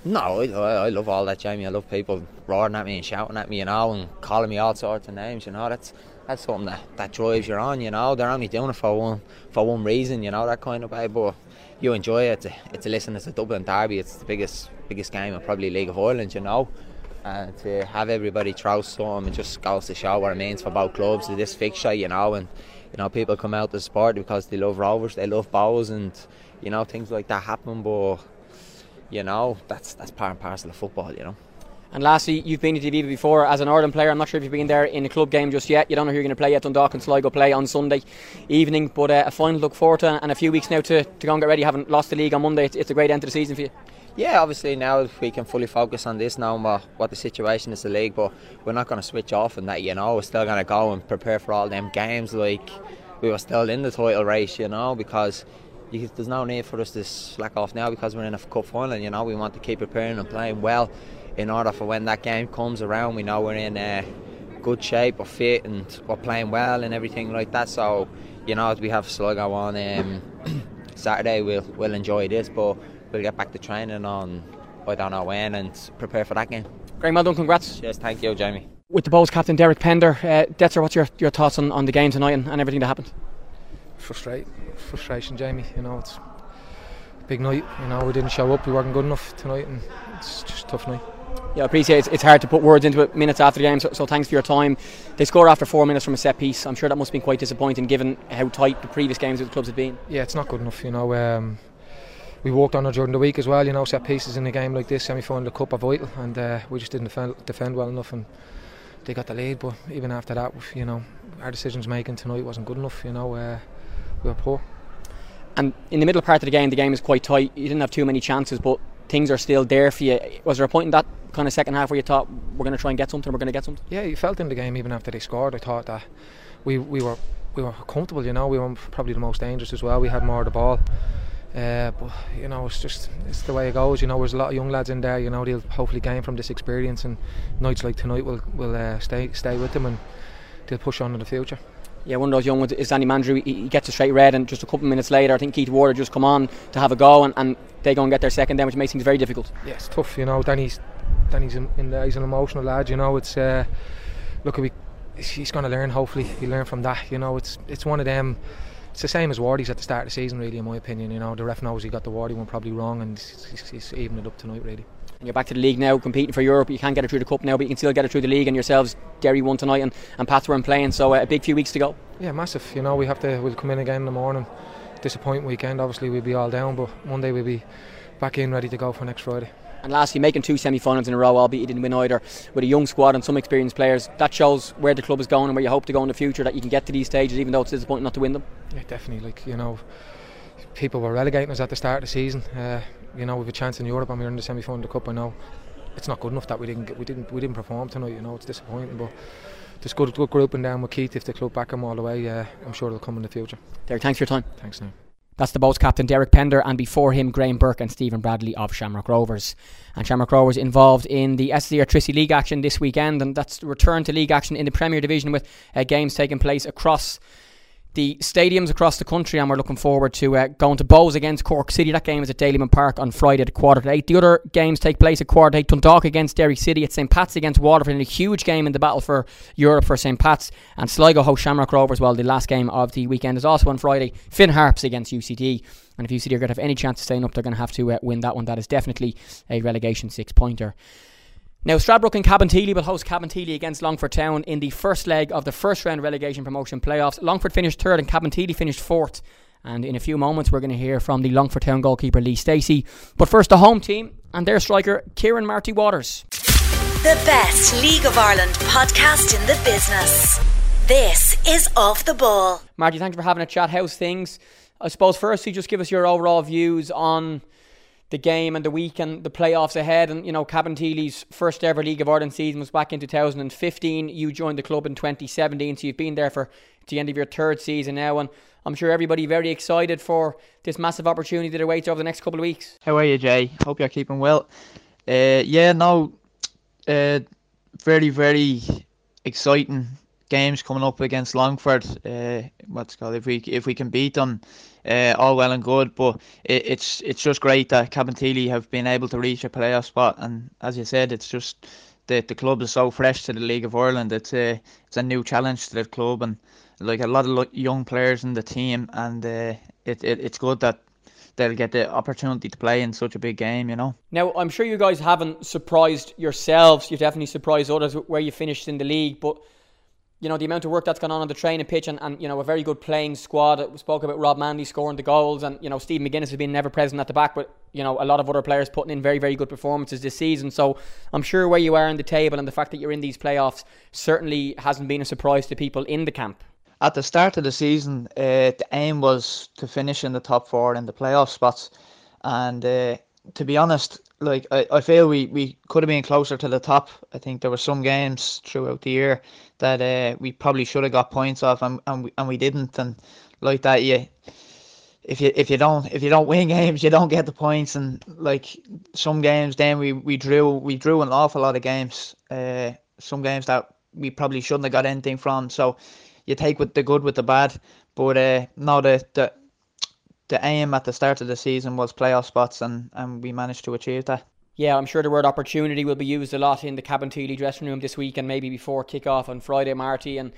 No, I, I love all that, Jamie. I love people roaring at me and shouting at me, you know, and calling me all sorts of names. You know, that's that's something that, that drives you on. You know, they're only doing it for one for one reason. You know, that kind of way. But you enjoy it. It's a, it's a listen. It's a Dublin derby. It's the biggest biggest game of probably League of Ireland. You know, and to have everybody throw some it just goes to show what it means for both clubs to this fixture, you know, and you know people come out to support because they love Rovers, they love Bohs, and you know things like that happen. But you know that's that's part and parcel of football, you know. And lastly, you've been to Aviva before as an Ireland player. I'm not sure if you've been there in a club game just yet. You don't know who you're going to play at Dundalk and Sligo play on Sunday evening. But uh, a final look forward to and a few weeks now to, to go and get ready. Having lost the league on Monday, it's, it's a great end to the season for you. Yeah, obviously now we can fully focus on this now what, what the situation is the league, but we're not going to switch off and that, you know. We're still going to go and prepare for all them games like we were still in the title race, you know, because you, there's no need for us to slack off now because we're in a cup final, you know. We want to keep preparing and playing well in order for when that game comes around, we know we're in uh, good shape, we're fit, and we're playing well and everything like that. So, you know, as we have Sligo on um, Saturday, we'll, we'll enjoy this, but we'll get back to training on I don't know when and prepare for that game. Great, well done, congrats. Yes, thank you, Jamie. With the Bohs captain Derek Pender, uh, Detzer, what's your, your thoughts on, on the game tonight and, and everything that happened? Frustrate, frustration, Jamie. You know, it's a big night. You know, we didn't show up, we weren't good enough tonight, and it's just a tough night. Yeah, I appreciate it. It's hard to put words into it minutes after the game, so, so, thanks for your time. They score after four minutes from a set piece. I'm sure that must have been quite disappointing given how tight the previous games with the clubs had been. Yeah, it's not good enough, you know. Um, we worked on it during the week as well, you know, set pieces in a game like this, semi final, the Cup are vital, and uh, we just didn't defend, defend well enough, and they got the lead. But even after that, you know, our decisions making tonight wasn't good enough, you know, uh, we were poor. And in the middle part of the game, the game is quite tight. You didn't have too many chances, but things are still there for you. Was there a point in that kind of second half where you thought we're going to try and get something, we're going to get something? Yeah, you felt in the game even after they scored. I thought that we we were we were comfortable. You know, we were probably the most dangerous as well. We had more of the ball. Uh, but you know, it's just it's the way it goes. You know, there's a lot of young lads in there. You know, they'll hopefully gain from this experience, and nights like tonight will will uh, stay stay with them, and they'll push on in the future. Yeah, one of those young ones is Danny Mandroiu. He, he, gets a straight red, and just a couple of minutes later, I think Keith Ward just come on to have a go, and, and they go and get their second then, which makes things very difficult. Yeah, it's tough. You know, Danny's Danny's in, in there. He's an emotional lad. You know, it's uh, look, we, he's going to learn. Hopefully, he learn from that. You know, it's it's one of them. It's the same as Wardy's at the start of the season, really, in my opinion. You know, the ref knows he got the Wardy one probably wrong, and he's, he's evened it up tonight, really. And you're back to the league now, competing for Europe. You can't get it through the cup now, but you can still get it through the league. And yourselves, Derry won tonight, and, and Pats weren't playing, so uh, a big few weeks to go. Yeah, massive. You know, we have to. We'll come in again in the morning. Disappointing weekend. Obviously, we'll be all down, but Monday we'll be back in, ready to go for next Friday. And lastly, making two semi-finals in a row, albeit you didn't win either, with a young squad and some experienced players, that shows where the club is going and where you hope to go in the future. That you can get to these stages, even though it's disappointing not to win them. Yeah, definitely. Like you know, people were relegating us at the start of the season. Uh, you know, we've a chance in Europe and we're in the semi-final of the cup. I know it's not good enough that we didn't get, we didn't we didn't perform tonight. You know, it's disappointing, but. There's good, good grouping down with Keith if the club back him all the way. Uh, I'm sure they'll come in the future. Derek, thanks for your time. Thanks, now. That's the Bohs captain Derek Pender, and before him, Graham Burke and Stephen Bradley of Shamrock Rovers. And Shamrock Rovers involved in the SSE Airtricity League action this weekend, and that's the return to league action in the Premier Division with uh, games taking place across the stadiums across the country, and we're looking forward to uh, going to Bohs against Cork City. That game is at Dalymount Park on Friday at quarter to eight. The other games take place at quarter to eight. Dundalk against Derry City, at St Pat's against Waterford, in a huge game in the battle for Europe for St Pat's, and Sligo host Shamrock Rovers. Well, the last game of the weekend is also on Friday. Finn Harps against UCD, and if UCD are going to have any chance of staying up, they're going to have to uh, win that one. That is definitely a relegation six pointer. Now, Stradbrook and Cabinteely will host Cabinteely against Longford Town in the first leg of the first round relegation promotion playoffs. Longford finished third and Cabinteely finished fourth. And in a few moments, we're going to hear from the Longford Town goalkeeper Lee Steacy. But first, the home team and their striker, Kieran Marty Waters. The best League of Ireland podcast in the business. This is Off the Ball. Marty, thanks for having a chat. How's things? I suppose, firstly, just give us your overall views on the game and the week and the playoffs ahead. And, you know, Cabinteely's first ever League of Ireland season was back in 2015. You joined the club in 2017, so you've been there for the end of your third season now. And I'm sure everybody very excited for this massive opportunity that awaits over the next couple of weeks. How are you, Jay? Hope you're keeping well. Uh, yeah, no, uh, very, very exciting games coming up against Longford. Uh, what's called if we if we can beat them, uh, all well and good. But it, it's it's just great that Cabinteely have been able to reach a playoff spot. And as you said, it's just the the club is so fresh to the League of Ireland. It's a it's a new challenge to the club and like a lot of young players in the team. And uh, it, it it's good that they'll get the opportunity to play in such a big game, you know. Now, I'm sure you guys haven't surprised yourselves. You've definitely surprised others where you finished in the league, but you know, the amount of work that's gone on on the training pitch and, and you know, a very good playing squad. We spoke about Rob Manley scoring the goals and, you know, Steve McGuinness has been never present at the back, but, you know, a lot of other players putting in very, very good performances this season. So I'm sure where you are in the table and the fact that you're in these playoffs certainly hasn't been a surprise to people in the camp. At the start of the season, uh, the aim was to finish in the top four in the playoff spots. And uh, to be honest, like I, I feel we, we could have been closer to the top. I think there were some games throughout the year that uh, we probably should have got points off and, and we and we didn't. And like that yeah if you if you don't if you don't win games you don't get the points. And like some games then we, we drew we drew an awful lot of games uh some games that we probably shouldn't have got anything from. So you take with the good with the bad. But uh no the the the aim at the start of the season was playoff spots and and we managed to achieve that yeah, I'm sure the word opportunity will be used a lot in the Cabinteely dressing room this week and maybe before kick-off on Friday, Marty. And,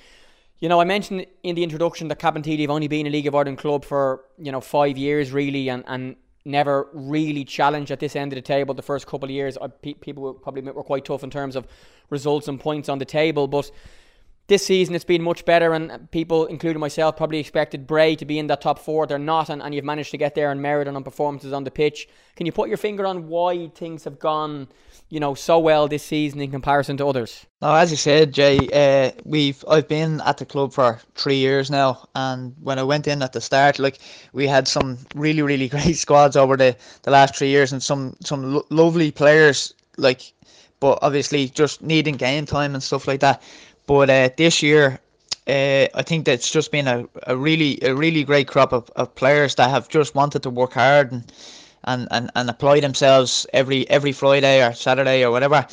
you know, I mentioned in the introduction that Cabinteely have only been a League of Ireland club for, you know, five years really and, and never really challenged at this end of the table the first couple of years. People probably were quite tough in terms of results and points on the table, but this season it's been much better, and people, including myself, probably expected Bray to be in that top four. They're not, and, and you've managed to get there and merit on performances on the pitch. Can you put your finger on why things have gone, you know, so well this season in comparison to others? No, as you said, Jay, uh, we've I've been at the club for three years now, and when I went in at the start, like we had some really, really great squads over the, the last three years, and some some lo- lovely players, like, but obviously just needing game time and stuff like that but uh, this year, uh, I think that's just been a, a really a really great crop of, of players that have just wanted to work hard and, and, and, and apply themselves every every Friday or Saturday or whatever.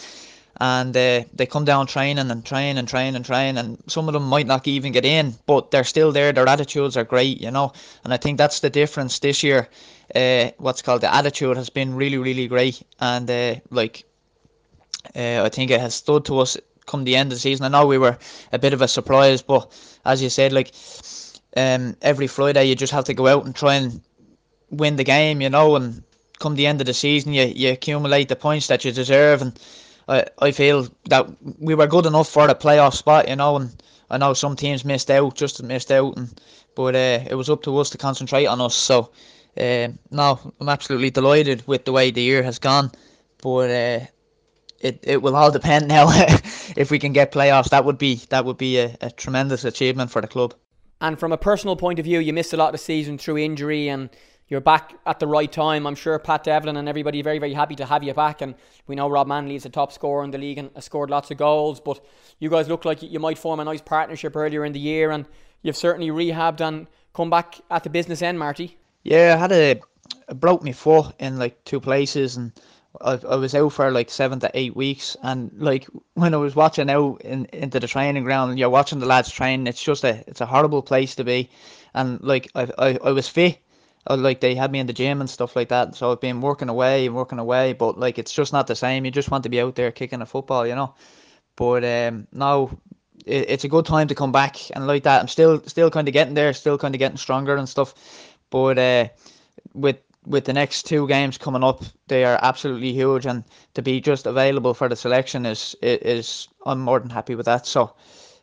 And uh, they come down training and train and train and train, and some of them might not even get in, but they're still there. Their attitudes are great, you know. And I think that's the difference this year. Uh, what's called the attitude has been really, really great, and uh, like uh, I think it has stood to us come the end of the season. I know we were a bit of a surprise, but as you said, like um, every Friday you just have to go out and try and win the game, you know, and come the end of the season you, you accumulate the points that you deserve and I, I feel that we were good enough for the playoff spot, you know, and I know some teams missed out, just missed out, and but uh, it was up to us to concentrate on us. So, uh, no, I'm absolutely delighted with the way the year has gone, but uh, it, it will all depend now if we can get playoffs. That would be that would be a, a, tremendous achievement for the club. And from a personal point of view, you missed a lot of the season through injury, and you're back at the right time. I'm sure Pat Devlin and everybody very very happy to have you back. And we know Rob Manley is a top scorer in the league and has scored lots of goals. But you guys look like you might form a nice partnership earlier in the year, and you've certainly rehabbed and come back at the business end, Marty. Yeah, I had a I broke my foot in like two places and I, I was out for like seven to eight weeks and like when I was watching out in into the training ground you're watching the lads train it's just a it's a horrible place to be. And like I I, I was fit. I, like they had me in the gym and stuff like that so I've been working away and working away but like it's just not the same. You just want to be out there kicking a football you know? But um now it, it's a good time to come back and like that. I'm still still kind of getting there still kind of getting stronger and stuff. But uh with with the next two games coming up, they are absolutely huge, and to be just available for the selection is is I'm more than happy with that. So.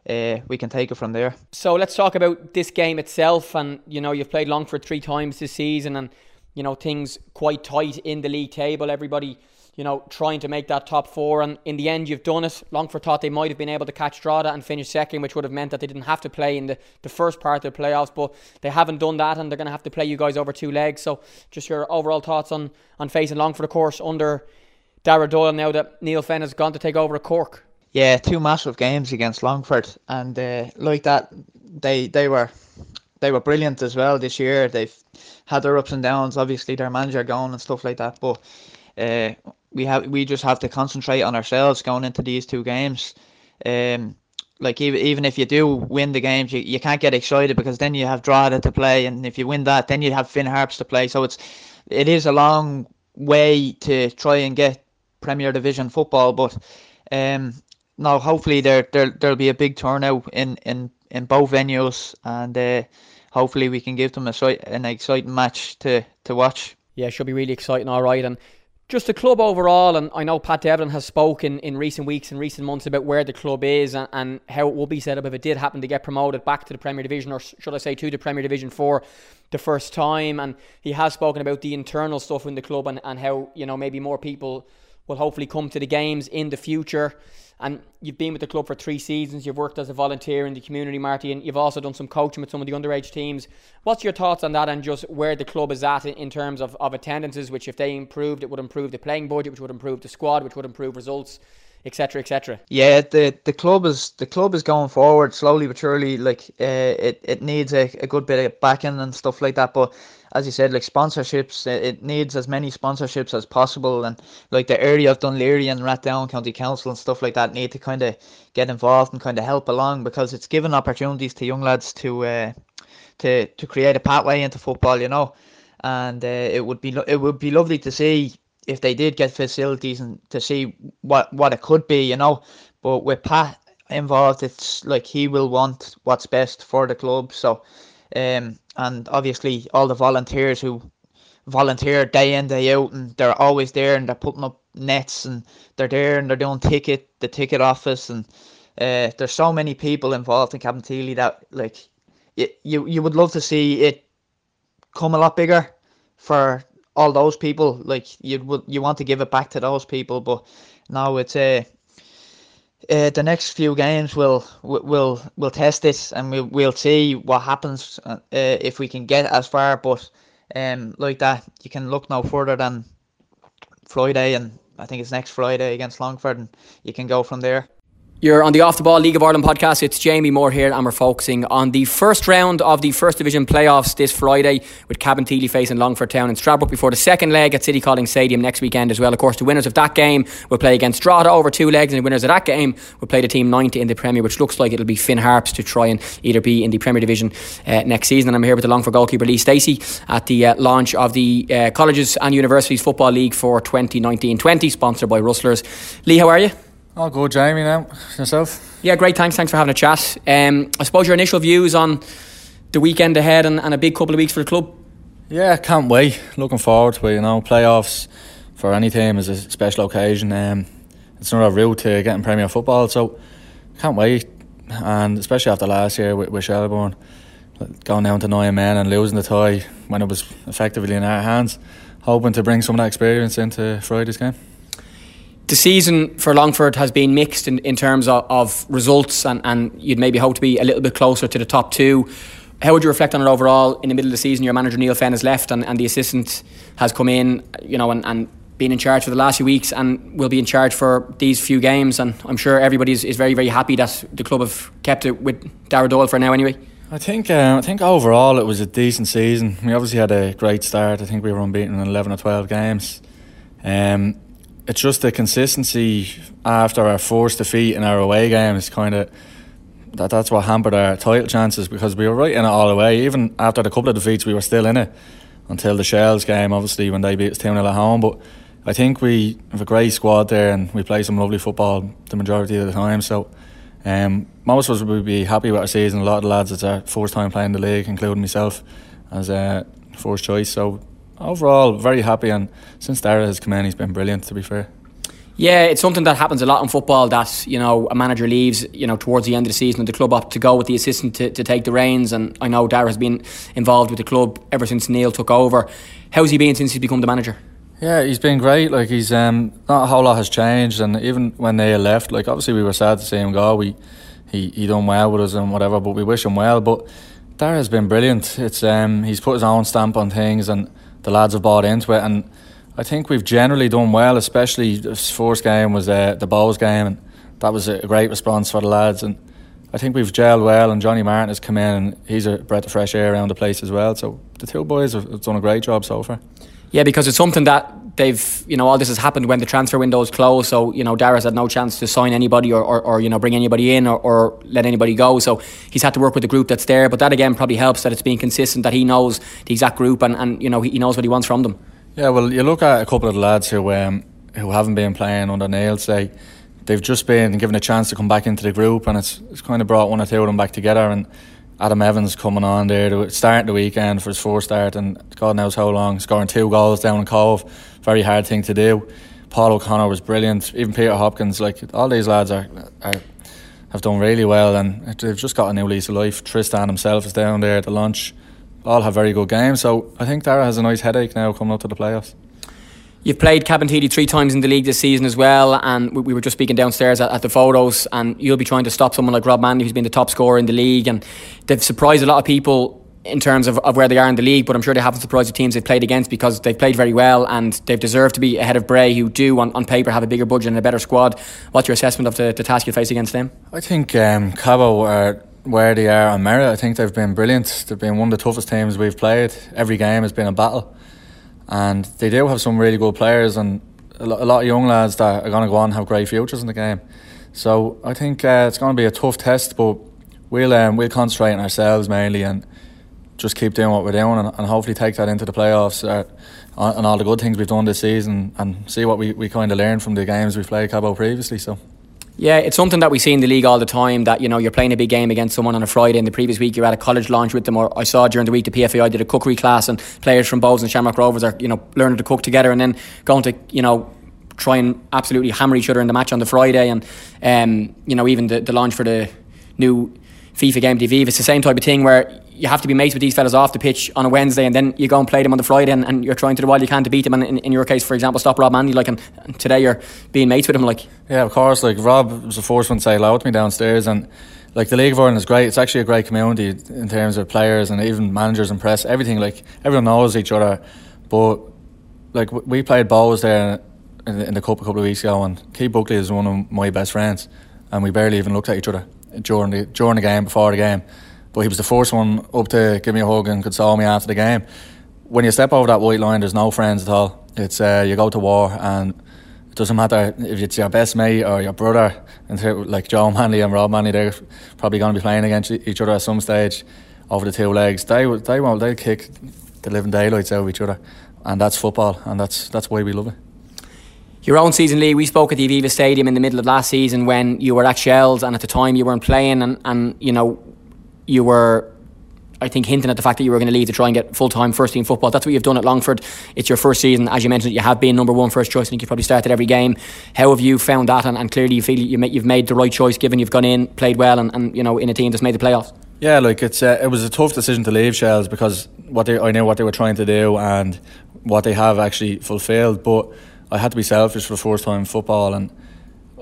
Uh, we can take it from there. So let's talk about this game itself. And you know, you've played Longford three times this season, and you know things quite tight in the league table. Everybody you know, trying to make that top four. And in the end, you've done it. Longford thought they might have been able to catch Drogheda and finish second, which would have meant that they didn't have to play in the, the first part of the playoffs. But they haven't done that, and they're going to have to play you guys over two legs. So, just your overall thoughts on, on facing Longford, of course, under Daire Doyle now that Neale Fenn has gone to take over at Cork. Yeah, two massive games against Longford, and uh, like that, they they were they were brilliant as well this year. They've had their ups and downs. Obviously, their manager gone and stuff like that, but. Uh, we have we just have to concentrate on ourselves going into these two games. Um, like even even if you do win the games, you, you can't get excited because then you have Drogheda to play, and if you win that, then you have Finn Harps to play. So it's it is a long way to try and get Premier Division football, but um, now hopefully there there there'll be a big turnout in in in both venues, and uh, hopefully we can give them a an exciting match to to watch. Yeah, it should be really exciting. All right, and just the club overall, and I know Pat Devlin has spoken in recent weeks and recent months about where the club is and, and, how it will be set up if it did happen to get promoted back to the Premier Division, or should I say to the Premier Division for the first time. And he has spoken about the internal stuff in the club and, and how, you know, maybe more people will hopefully come to the games in the future. And you've been with the club for three seasons. You've worked as a volunteer in the community, Marty, and you've also done some coaching with some of the underage teams. What's your thoughts on that and just where the club is at in terms of, of attendances, which if they improved, it would improve the playing budget, which would improve the squad, which would improve results, etc., etc. Yeah, the the club is the club is going forward slowly but surely. Like uh, it it needs a, a good bit of backing and stuff like that, but as you said, like sponsorships, it needs as many sponsorships as possible. And like the area of Dunleary and Rathdown County Council and stuff like that need to kind of get involved and kind of help along because it's given opportunities to young lads to uh, to to create a pathway into football, you know. And uh, it would be lo- it would be lovely to see if they did get facilities and to see what what it could be, you know. But with Pat involved, it's like he will want what's best for the club. So um, and obviously all the volunteers who volunteer day in day out and they're always there and they're putting up nets and they're there and they're doing ticket the ticket office and uh, there's so many people involved in Cabinteely that like it, you you would love to see it come a lot bigger for all those people like you you want to give it back to those people but now it's a uh, uh, the next few games will will will test this and we'll we'll see what happens uh, if we can get as far. But um, like that, you can look no further than Friday, and I think it's next Friday against Longford, and you can go from there. You're on the Off the Ball League of Ireland podcast. It's Jamie Moore here, and we're focusing on the first round of the First Division playoffs this Friday with Cabinteely facing Longford Town in Stradbrook before the second leg at City Calling Stadium next weekend as well. Of course, the winners of that game will play against Drogheda over two legs, and the winners of that game will play the team 90 in the Premier, which looks like it'll be Finn Harps to try and either be in the Premier Division uh, next season. And I'm here with the Longford goalkeeper Lee Steacy at the uh, launch of the uh, Colleges and Universities Football League for 2019 20, sponsored by Rustlers. Lee, how are you? I'll go, Jamie. Now yourself. Yeah, great. Thanks. Thanks for having a chat. Um, I suppose your initial views on the weekend ahead and, and a big couple of weeks for the club. Yeah, can't wait. Looking forward to it. You know, playoffs for any team is a special occasion. Um, it's another route to getting Premier football, so can't wait. And especially after last year with, with Shelbourne going down to nine men and losing the tie when it was effectively in our hands, hoping to bring some of that experience into Friday's game the season for Longford has been mixed in, in terms of, of results, and, and you'd maybe hope to be a little bit closer to the top two. How would you reflect on it overall? In the middle of the season, your manager Neale Fenn has left, and, and the assistant has come in, you know, and, and been in charge for the last few weeks, and will be in charge for these few games. And I'm sure everybody is, very, very happy that the club have kept it with Daire Doyle for now, anyway. I think um, I think overall it was a decent season. We obviously had a great start. I think we were unbeaten in eleven or twelve games. Um, it's just the consistency after our forced defeat in our away games is kind of that that's what hampered our title chances because we were right in it all the way. Even after the couple of defeats, we were still in it until the Shells game, obviously when they beat us 2 0 at home. But I think we have a great squad there and we play some lovely football the majority of the time. So um, most of us would be happy with our season. A lot of the lads, it's our first time playing the league, including myself as a first choice. So overall, very happy. And since Daire has come in, he's been brilliant, to be fair. Yeah, it's something that happens a lot in football that, you know, a manager leaves, you know, towards the end of the season and the club up to go with the assistant to, to take the reins. And I know Daire has been involved with the club ever since Neale took over. How's he been since he's become the manager? Yeah, he's been great. Like he's um, not a whole lot has changed, and even when they left, like obviously we were sad to see him go. We he he done well with us and whatever, but we wish him well. But Daire's been brilliant. It's um, he's put his own stamp on things, and the lads have bought into it. And I think we've generally done well. Especially this first game was uh, the Bohs game, and that was a great response for the lads. And I think we've gelled well, and Johnny Martin has come in, and he's a breath of fresh air around the place as well. So the two boys have done a great job so far. Yeah, because it's something that they've, you know, all this has happened when the transfer window is closed. So, you know, Daire's had no chance to sign anybody or, or, or you know, bring anybody in or, or, let anybody go. So he's had to work with the group that's there. But that again probably helps that it's being consistent, that he knows the exact group and, and you know, he knows what he wants from them. Yeah, well, you look at a couple of the lads who um, who haven't been playing under Neale, say, they've just been given a chance to come back into the group and it's, it's kind of brought one or two of them back together. And Adam Evans coming on there to start the weekend for his first start and God knows how long, scoring two goals down in Cobh. Very hard thing to do. Paul O'Connor was brilliant. Even Peter Hopkins, like all these lads are, are have done really well and they've just got a new lease of life. Tristan himself is down there at the lunch. All have very good games. So I think Daire has a nice headache now coming up to the playoffs. You've played Cabinteely three times in the league this season as well, and we, we were just speaking downstairs at, at, the photos, and you'll be trying to stop someone like Rob Manley, who's been the top scorer in the league, and they've surprised a lot of people in terms of, of where they are in the league, but I'm sure they haven't surprised the teams they've played against because they've played very well and they've deserved to be ahead of Bray, who do on, on paper have a bigger budget and a better squad. What's your assessment of the, the task you face against them? I think um, Cabo are where they are on merit. I think they've been brilliant. They've been one of the toughest teams we've played. Every game has been a battle, and they do have some really good players and a lot of young lads that are going to go on and have great futures in the game. So I think uh, it's going to be a tough test, but we'll um, we'll concentrate on ourselves mainly and just keep doing what we're doing and, and hopefully take that into the playoffs uh, and all the good things we've done this season and see what we, we kind of learned from the games we've played Cabo previously. So. Yeah, it's something that we see in the league all the time. That you know, you're playing a big game against someone on a Friday, and the previous week you're at a college launch with them. Or I saw during the week the PFAI did a cookery class, and players from Bohs and Shamrock Rovers are you know learning to cook together, and then going to you know try and absolutely hammer each other in the match on the Friday, and um, you know even the, the launch for the new FIFA game Vive. It's the same type of thing where you have to be mates with these fellas off the pitch on a Wednesday and then you go and play them on the Friday and, and you're trying to do all you can to beat them. And in, in your case for example stop Rob Manley like and, and, today you're being mates with him like. Yeah of course. Like Rob was the first one to say hello to me downstairs and like the League of Ireland is great. It's actually a great community in terms of players and even managers and press everything like everyone knows each other. But like we played Bohs there in, in the cup a couple of weeks ago and Keith Buckley is one of my best friends and we barely even looked at each other during the during the game before the game but he was the first one up to give me a hug and console me after the game. When you step over that white line, there's no friends at all. It's uh, you go to war, and it doesn't matter if it's your best mate or your brother. And like Joe Manley and Rob Manley, they're probably going to be playing against each other at some stage over the two legs. They they won't they kick the living daylights out of each other, and that's football, and that's that's why we love it your own season, Lee. We spoke at the Aviva Stadium in the middle of last season when you were at Shells, and at the time you weren't playing, and, and you know you were I think hinting at the fact that you were going to leave to try and get full time first team football. That's what you've done at Longford. It's your first season, as you mentioned. You have been number one first choice. I think you've probably started every game. How have you found that? And, and clearly, you feel you have made the right choice, given you've gone in, played well, and, and you know in a team that's made the playoffs. Yeah, like it's uh, it was a tough decision to leave Shells because what they I knew what they were trying to do and what they have actually fulfilled. But I had to be selfish for the first time in football, and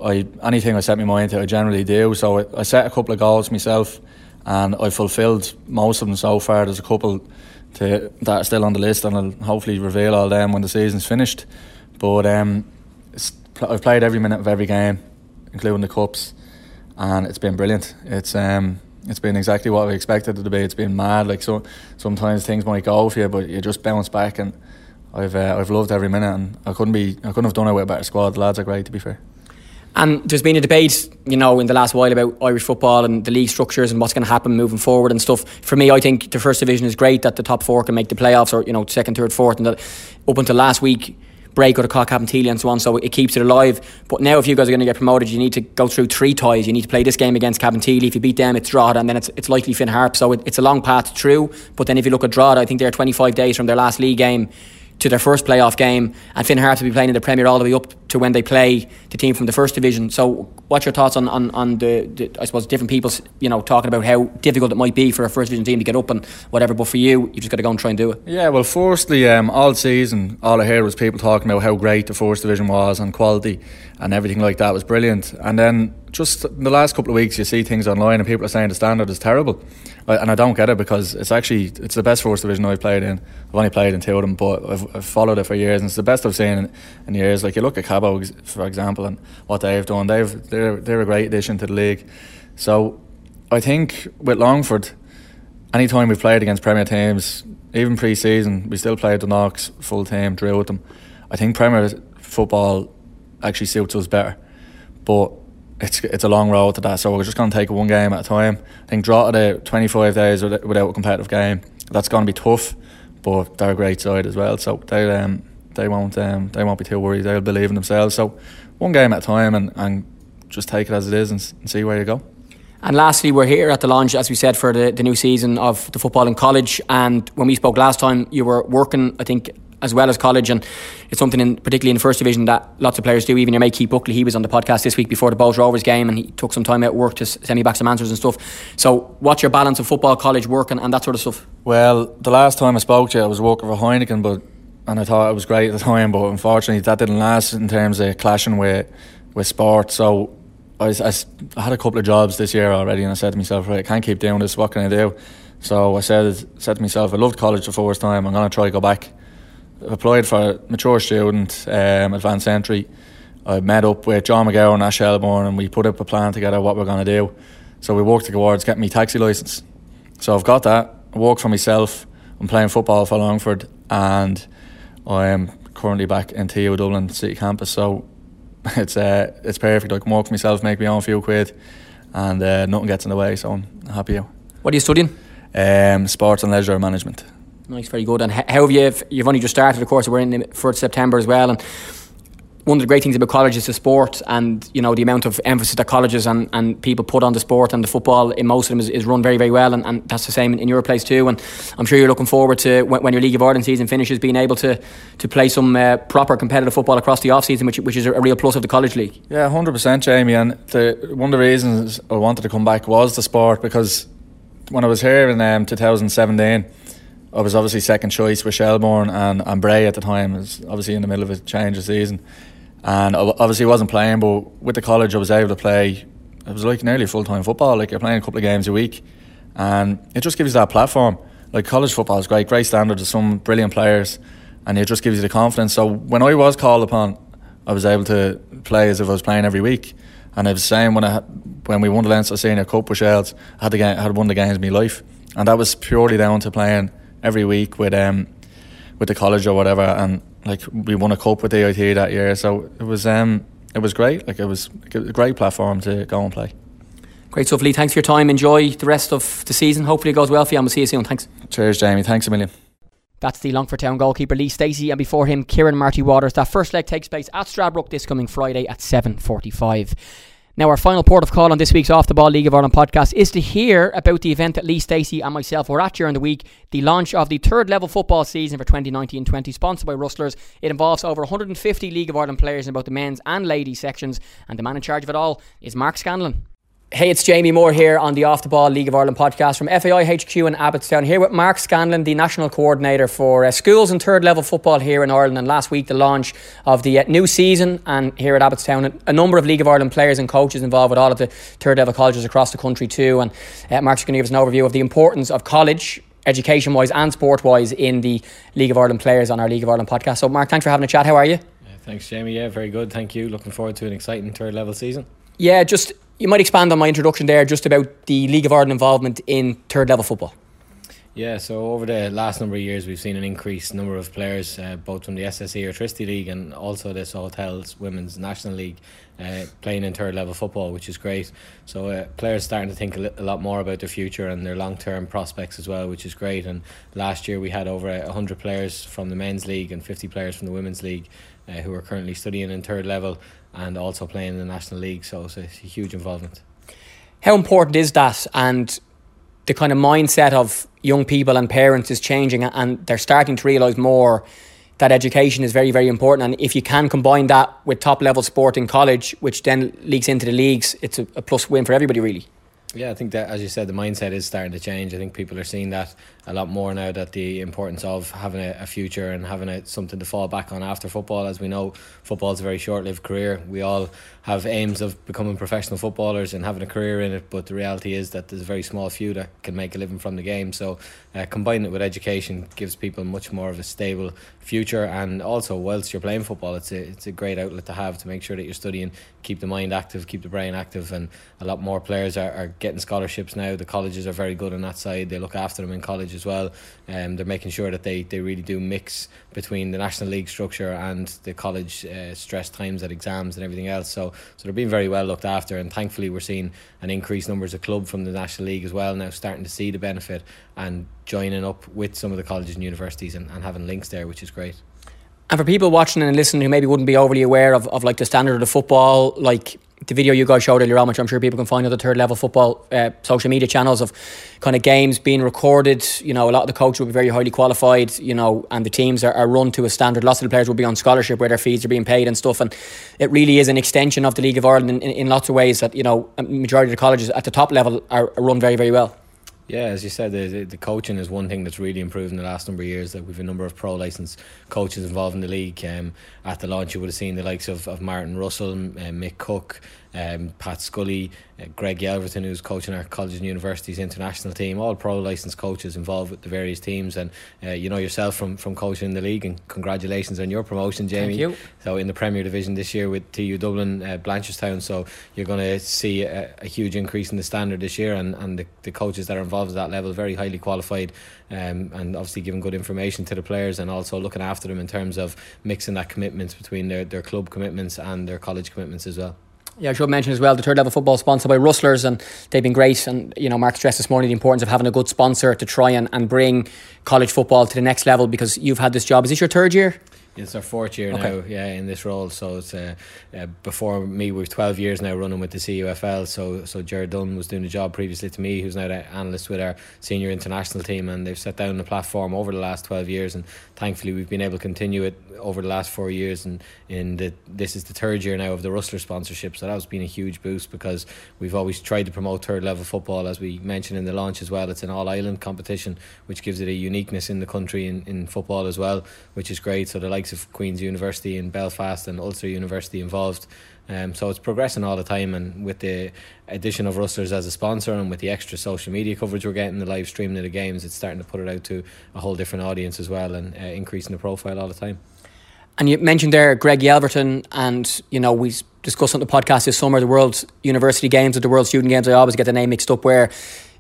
I anything I set my mind to, I generally do. So I, I set a couple of goals myself and I fulfilled most of them so far. There's a couple to, that are still on the list, and I'll hopefully reveal all them when the season's finished. But um, I've played every minute of every game, including the cups, and it's been brilliant. It's um, it's been exactly what we expected it to be. It's been mad. Like so, sometimes things might go for you, but you just bounce back. And I've uh, I've loved every minute, and I couldn't be I couldn't have done it with a better squad. The lads are great, to be fair. And there's been a debate, you know, in the last while about Irish football and the league structures and what's going to happen moving forward and stuff. For me, I think the first division is great that the top four can make the playoffs, or you know, second, third, fourth, and that up until last week break out of Cork Cabinteely and so on, so it keeps it alive. But now, if you guys are going to get promoted, you need to go through three ties. You need to play this game against Cabinteely. If you beat them, it's Drogheda, and then it's, it's likely Finn Harp. So it, it's a long path through. But then if you look at Drogheda, I think they're 25 days from their last league game to their first playoff game, and Finn Harps will be playing in the Premier all the way up to when they play the team from the first division. So, what's your thoughts on, on, on the, the, I suppose, different people's, you know, talking about how difficult it might be for a first division team to get up and whatever, but for you, you've just got to go and try and do it. Yeah, well, firstly, um, all season, all I heard was people talking about how great the first division was and quality and everything like that was brilliant. And then just in the last couple of weeks, you see things online and people are saying the standard is terrible. And I don't get it because it's actually it's the best first division I've played in. I've only played in two of them, but I've, I've followed it for years, and it's the best I've seen in, in years. Like you look at Cabo, for example, and what they've done. They've they're they're a great addition to the league. So I think with Longford, anytime we've played against Premier teams, even pre-season, we still played the Knox full team, drill with them. I think Premier football actually suits us better, but it's it's a long road to that. So we're just going to take it one game at a time. I think draw to 25 days without a competitive game. That's going to be tough, but they're a great side as well. So they um they won't um they won't be too worried. They'll believe in themselves. So one game at a time and, and just take it as it is and, and see where you go. And lastly, we're here at the launch, as we said, for the, the new season of the football in college. And when we spoke last time, you were working, I think, as well as college, and it's something in particularly in the first division that lots of players do. Even your mate Keith Buckley, he was on the podcast this week before the Bohs Rovers game, and he took some time out work to send me back some answers and stuff. So, what's your balance of football, college, work, and, and that sort of stuff? Well, the last time I spoke to you, I was working for Heineken, but and I thought it was great at the time, but unfortunately that didn't last in terms of clashing with with sport. So. I, I, I had a couple of jobs this year already, and I said to myself, right, I can't keep doing this. What can I do? So I said said to myself, I loved college the first time. I'm gonna try to go back applied for mature student um, advanced entry. I met up with John McGowan and Ash Shelbourne and we put up a plan together what we're going to do. So we worked towards getting me taxi license. So I've got that. I work for myself. I'm playing football for Longford and I am currently back in TU Dublin City Campus. So it's uh, it's perfect. I can work for myself, make my own few quid, and uh, nothing gets in the way. So I'm happy. What are you studying? Um, sports and leisure management. Nice, very good. And how have you? You've only just started, of course. We're in the first September as well, and one of the great things about college is the sport and you know the amount of emphasis that colleges and, and people put on the sport and the football in most of them is, is run very very well and, and that's the same in, in, your place too and I'm sure you're looking forward to when, when your League of Ireland season finishes being able to to play some uh, proper competitive football across the off season which, which is a, real plus of the college league yeah 100% Jamie and the, one of the reasons I wanted to come back was the sport because when I was here in um, 2017 I was obviously second choice with Shelbourne and, and Bray at the time. It was obviously in the middle of a change of season. And I obviously wasn't playing, but with the college I was able to play. It was like nearly full time football. Like you're playing a couple of games a week, and it just gives you that platform. Like college football is great, great standards, some brilliant players, and it just gives you the confidence. So when I was called upon, I was able to play as if I was playing every week. And I was saying when I when we won the Leinster Senior Cup with Shells, I had the game, I had won the games of my life, and that was purely down to playing every week with um with the college or whatever, and like we won a cup with the AIT that year, so it was um it was great. Like it was a great platform to go and play. Great stuff, Lee. Thanks for your time. Enjoy the rest of the season. Hopefully, it goes well for you, and we'll see you soon. Thanks. Cheers, Jamie. Thanks a million. That's the Longford Town goalkeeper Lee Steacy, and before him, Kieran Marty Waters. That first leg takes place at Stradbrook this coming Friday at seven forty-five. Now, our final port of call on this week's Off the Ball League of Ireland podcast is to hear about the event that Lee Steacy and myself were at during the week, the launch of the third level football season for 2019 20, sponsored by Rustlers. It involves over 150 League of Ireland players in both the men's and ladies sections, and the man in charge of it all is Mark Scanlon. Hey, it's Jamie Moore here on the Off the Ball League of Ireland podcast from FAI HQ in Abbottstown. Here with Mark Scanlon, the national coordinator for uh, schools and third level football here in Ireland. And last week, the launch of the uh, new season. And here at Abbottstown, a number of League of Ireland players and coaches involved with all of the third level colleges across the country, too. And uh, Mark's going to give us an overview of the importance of college education wise and sport wise in the League of Ireland players on our League of Ireland podcast. So, Mark, thanks for having a chat. How are you? Yeah, thanks, Jamie. Yeah, very good. Thank you. Looking forward to an exciting third level season. Yeah, just you might expand on my introduction there just about the League of Ireland involvement in third level football. Yeah, so over the last number of years, we've seen an increased number of players, uh, both from the SSE Airtricity League and also the Hotels Women's National League, uh, playing in third level football, which is great. So uh, players starting to think a, li- a, lot more about their future and their long term prospects as well, which is great. And last year we had over hundred players from the men's league and fifty players from the women's league uh, who are currently studying in third level and also playing in the national league. So it's a, it's a huge involvement. How important is that? And the kind of mindset of young people and parents is changing and they're starting to realise more that education is very, very important. And if you can combine that with top level sport in college, which then leaks into the leagues, it's a, a plus win for everybody, really. Yeah, I think that, as you said, the mindset is starting to change. I think people are seeing that a lot more now that the importance of having a, a future and having a, something to fall back on after football. As we know, football is a very short lived career. We all have aims of becoming professional footballers and having a career in it, but the reality is that there's a very small few that can make a living from the game. So, uh, combining it with education gives people much more of a stable future. And also, whilst you're playing football, it's a, it's a great outlet to have to make sure that you're studying, keep the mind active, keep the brain active. And a lot more players are, are getting scholarships now. The colleges are very good on that side, they look after them in college as well. Um, they're making sure that they, they really do mix between the National League structure and the college uh, stress times at exams and everything else. So, so they're being very well looked after, and thankfully we're seeing an increased numbers of club from the National League as well now starting to see the benefit and joining up with some of the colleges and universities and, and having links there, which is great. And for people watching and listening who maybe wouldn't be overly aware of, of like the standard of the football, like the video you guys showed earlier on, which I'm sure people can find on the third level football uh, social media channels of kind of games being recorded. You know, a lot of the coaches will be very highly qualified, you know, and the teams are, are run to a standard. Lots of the players will be on scholarship where their fees are being paid and stuff. And it really is an extension of the League of Ireland in, in, in lots of ways that, you know, majority of the colleges at the top level are, are run very, very well. Yeah, as you said, the, the coaching is one thing that's really improved in the last number of years. That we've a number of pro licensed coaches involved in the league. Um, at the launch, you would have seen the likes of, of Martin Russell, uh, Mick Cook, um, Pat Scully, uh, Greg Yelverton, who's coaching our colleges and universities international team, all pro licensed coaches involved with the various teams. And uh, you know yourself from, from coaching in the league, and congratulations on your promotion, Jamie. Thank you. So, in the Premier Division this year with TU Dublin, uh, Blanchardstown. So, you're going to see a, a, huge increase in the standard this year, and, and the, the coaches that are involved at that level, very highly qualified, um, and obviously giving good information to the players and also looking after them in terms of mixing that commitments between their, their club commitments and their college commitments as well. Yeah, I should mention as well the third level football sponsored by Rustlers, and they've been great. And you know, Mark stressed this morning the importance of having a good sponsor to try and, and bring college football to the next level because you've had this job. Is this your third year? It's our fourth year okay. now, yeah, in this role. So it's uh, uh, before me, we've twelve years now running with the CUFL. So so Jared Dunn was doing the job previously to me, who's now the analyst with our senior international team, and they've set down the platform over the last twelve years, and thankfully we've been able to continue it over the last four years, and in the this is the third year now of the Rustler sponsorship. So that has been a huge boost because we've always tried to promote third level football, as we mentioned in the launch as well. It's an all island competition, which gives it a uniqueness in the country in, in football as well, which is great. So the likes of Queen's University in Belfast and Ulster University involved. Um, so it's progressing all the time, and with the addition of Rustlers as a sponsor and with the extra social media coverage we're getting, the live streaming of the games, it's starting to put it out to a whole different audience as well, and uh, increasing the profile all the time. And you mentioned there Greg Yelverton, and you know we discussed on the podcast this summer the World University Games or the World Student Games. I always get the name mixed up where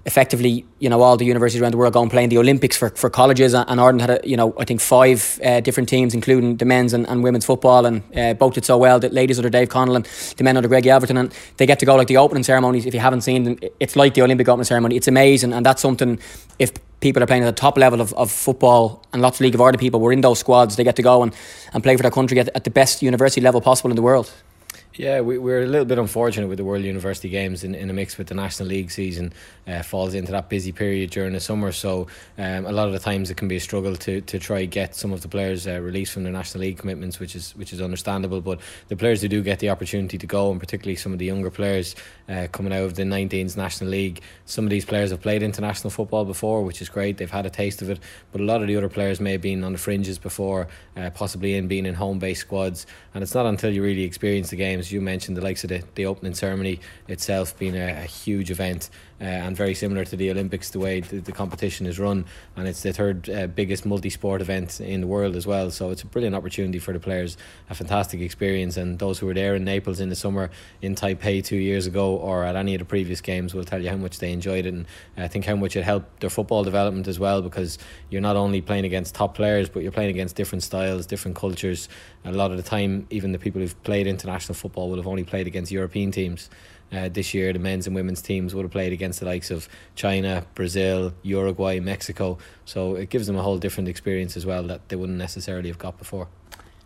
effectively, you know, all the universities around the world go and play in the Olympics for, for colleges. And Ireland had, a, you know, I think five uh, different teams, including the men's and, and women's football, and uh, both did so well. The ladies under Dave Connell and the men under Greg Yelverton. And they get to go like the opening ceremonies. If you haven't seen them, it's like the Olympic opening ceremony. It's amazing. And that's something, if people are playing at the top level of, of football and lots of League of Ireland people were in those squads, they get to go and, and play for their country at, at the best university level possible in the world. Yeah, we, we're a little bit unfortunate with the World University Games in, in a mix with the National League season. Uh, falls into that busy period during the summer, so um, a lot of the times it can be a struggle to, to try get some of the players uh, released from their National League commitments, which is which is understandable. But the players who do get the opportunity to go, and particularly some of the younger players uh, coming out of the 19s National League, some of these players have played international football before, which is great. They've had a taste of it, but a lot of the other players may have been on the fringes before, uh, possibly in being in home based squads, and it's not until you really experience the games you mentioned the likes of the, the opening ceremony itself being a, a huge event uh, and very similar to the Olympics, the way the, the competition is run, and it's the third uh, biggest multi-sport event in the world as well. So it's a brilliant opportunity for the players, a fantastic experience, and those who were there in Naples in the summer, in Taipei two years ago, or at any of the previous games, will tell you how much they enjoyed it, and I think how much it helped their football development as well, because you're not only playing against top players, but you're playing against different styles, different cultures. A lot of the time, even the people who've played international football will have only played against European teams. Uh, this year, the men's and women's teams would have played against the likes of China, Brazil, Uruguay, Mexico. So it gives them a whole different experience as well that they wouldn't necessarily have got before.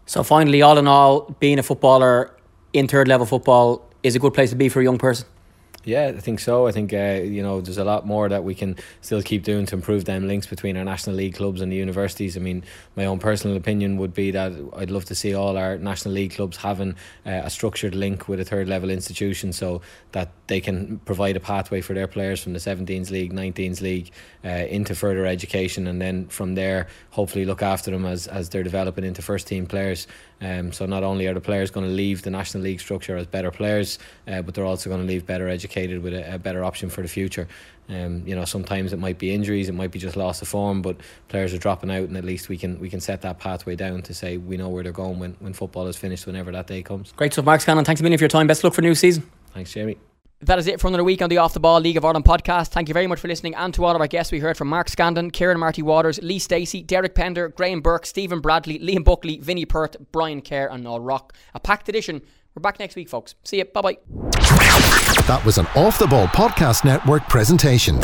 So, finally, all in all, being a footballer in third level football is a good place to be for a young person. Yeah, I think so. I think uh, you know there's a lot more that we can still keep doing to improve them links between our national league clubs and the universities. I mean, my own personal opinion would be that I'd love to see all our national league clubs having uh, a structured link with a third level institution, so that they can provide a pathway for their players from the 17s league, 19s league uh, into further education, and then from there, hopefully look after them as as they're developing into first team players. Um, so not only are the players going to leave the national league structure as better players, uh, but they're also going to leave better educated with a, a better option for the future. Um, you know, sometimes it might be injuries, it might be just loss of form, but players are dropping out, and at least we can we can set that pathway down to say we know where they're going when, when football is finished, whenever that day comes. Great stuff, Mark Scanlon. Thanks a million for your time. Best luck for new season. Thanks, Jamie. That is it for another week on the Off the Ball League of Ireland podcast. Thank you very much for listening and to all of our guests. We heard from Mark Scandon, Kieran Marty Waters, Lee Steacy, Derek Pender, Graham Burke, Stephen Bradley, Liam Buckley, Vinny Perth, Brian Kerr, and Noel Rock. A packed edition. We're back next week, folks. See you. Bye bye. That was an Off the Ball Podcast Network presentation.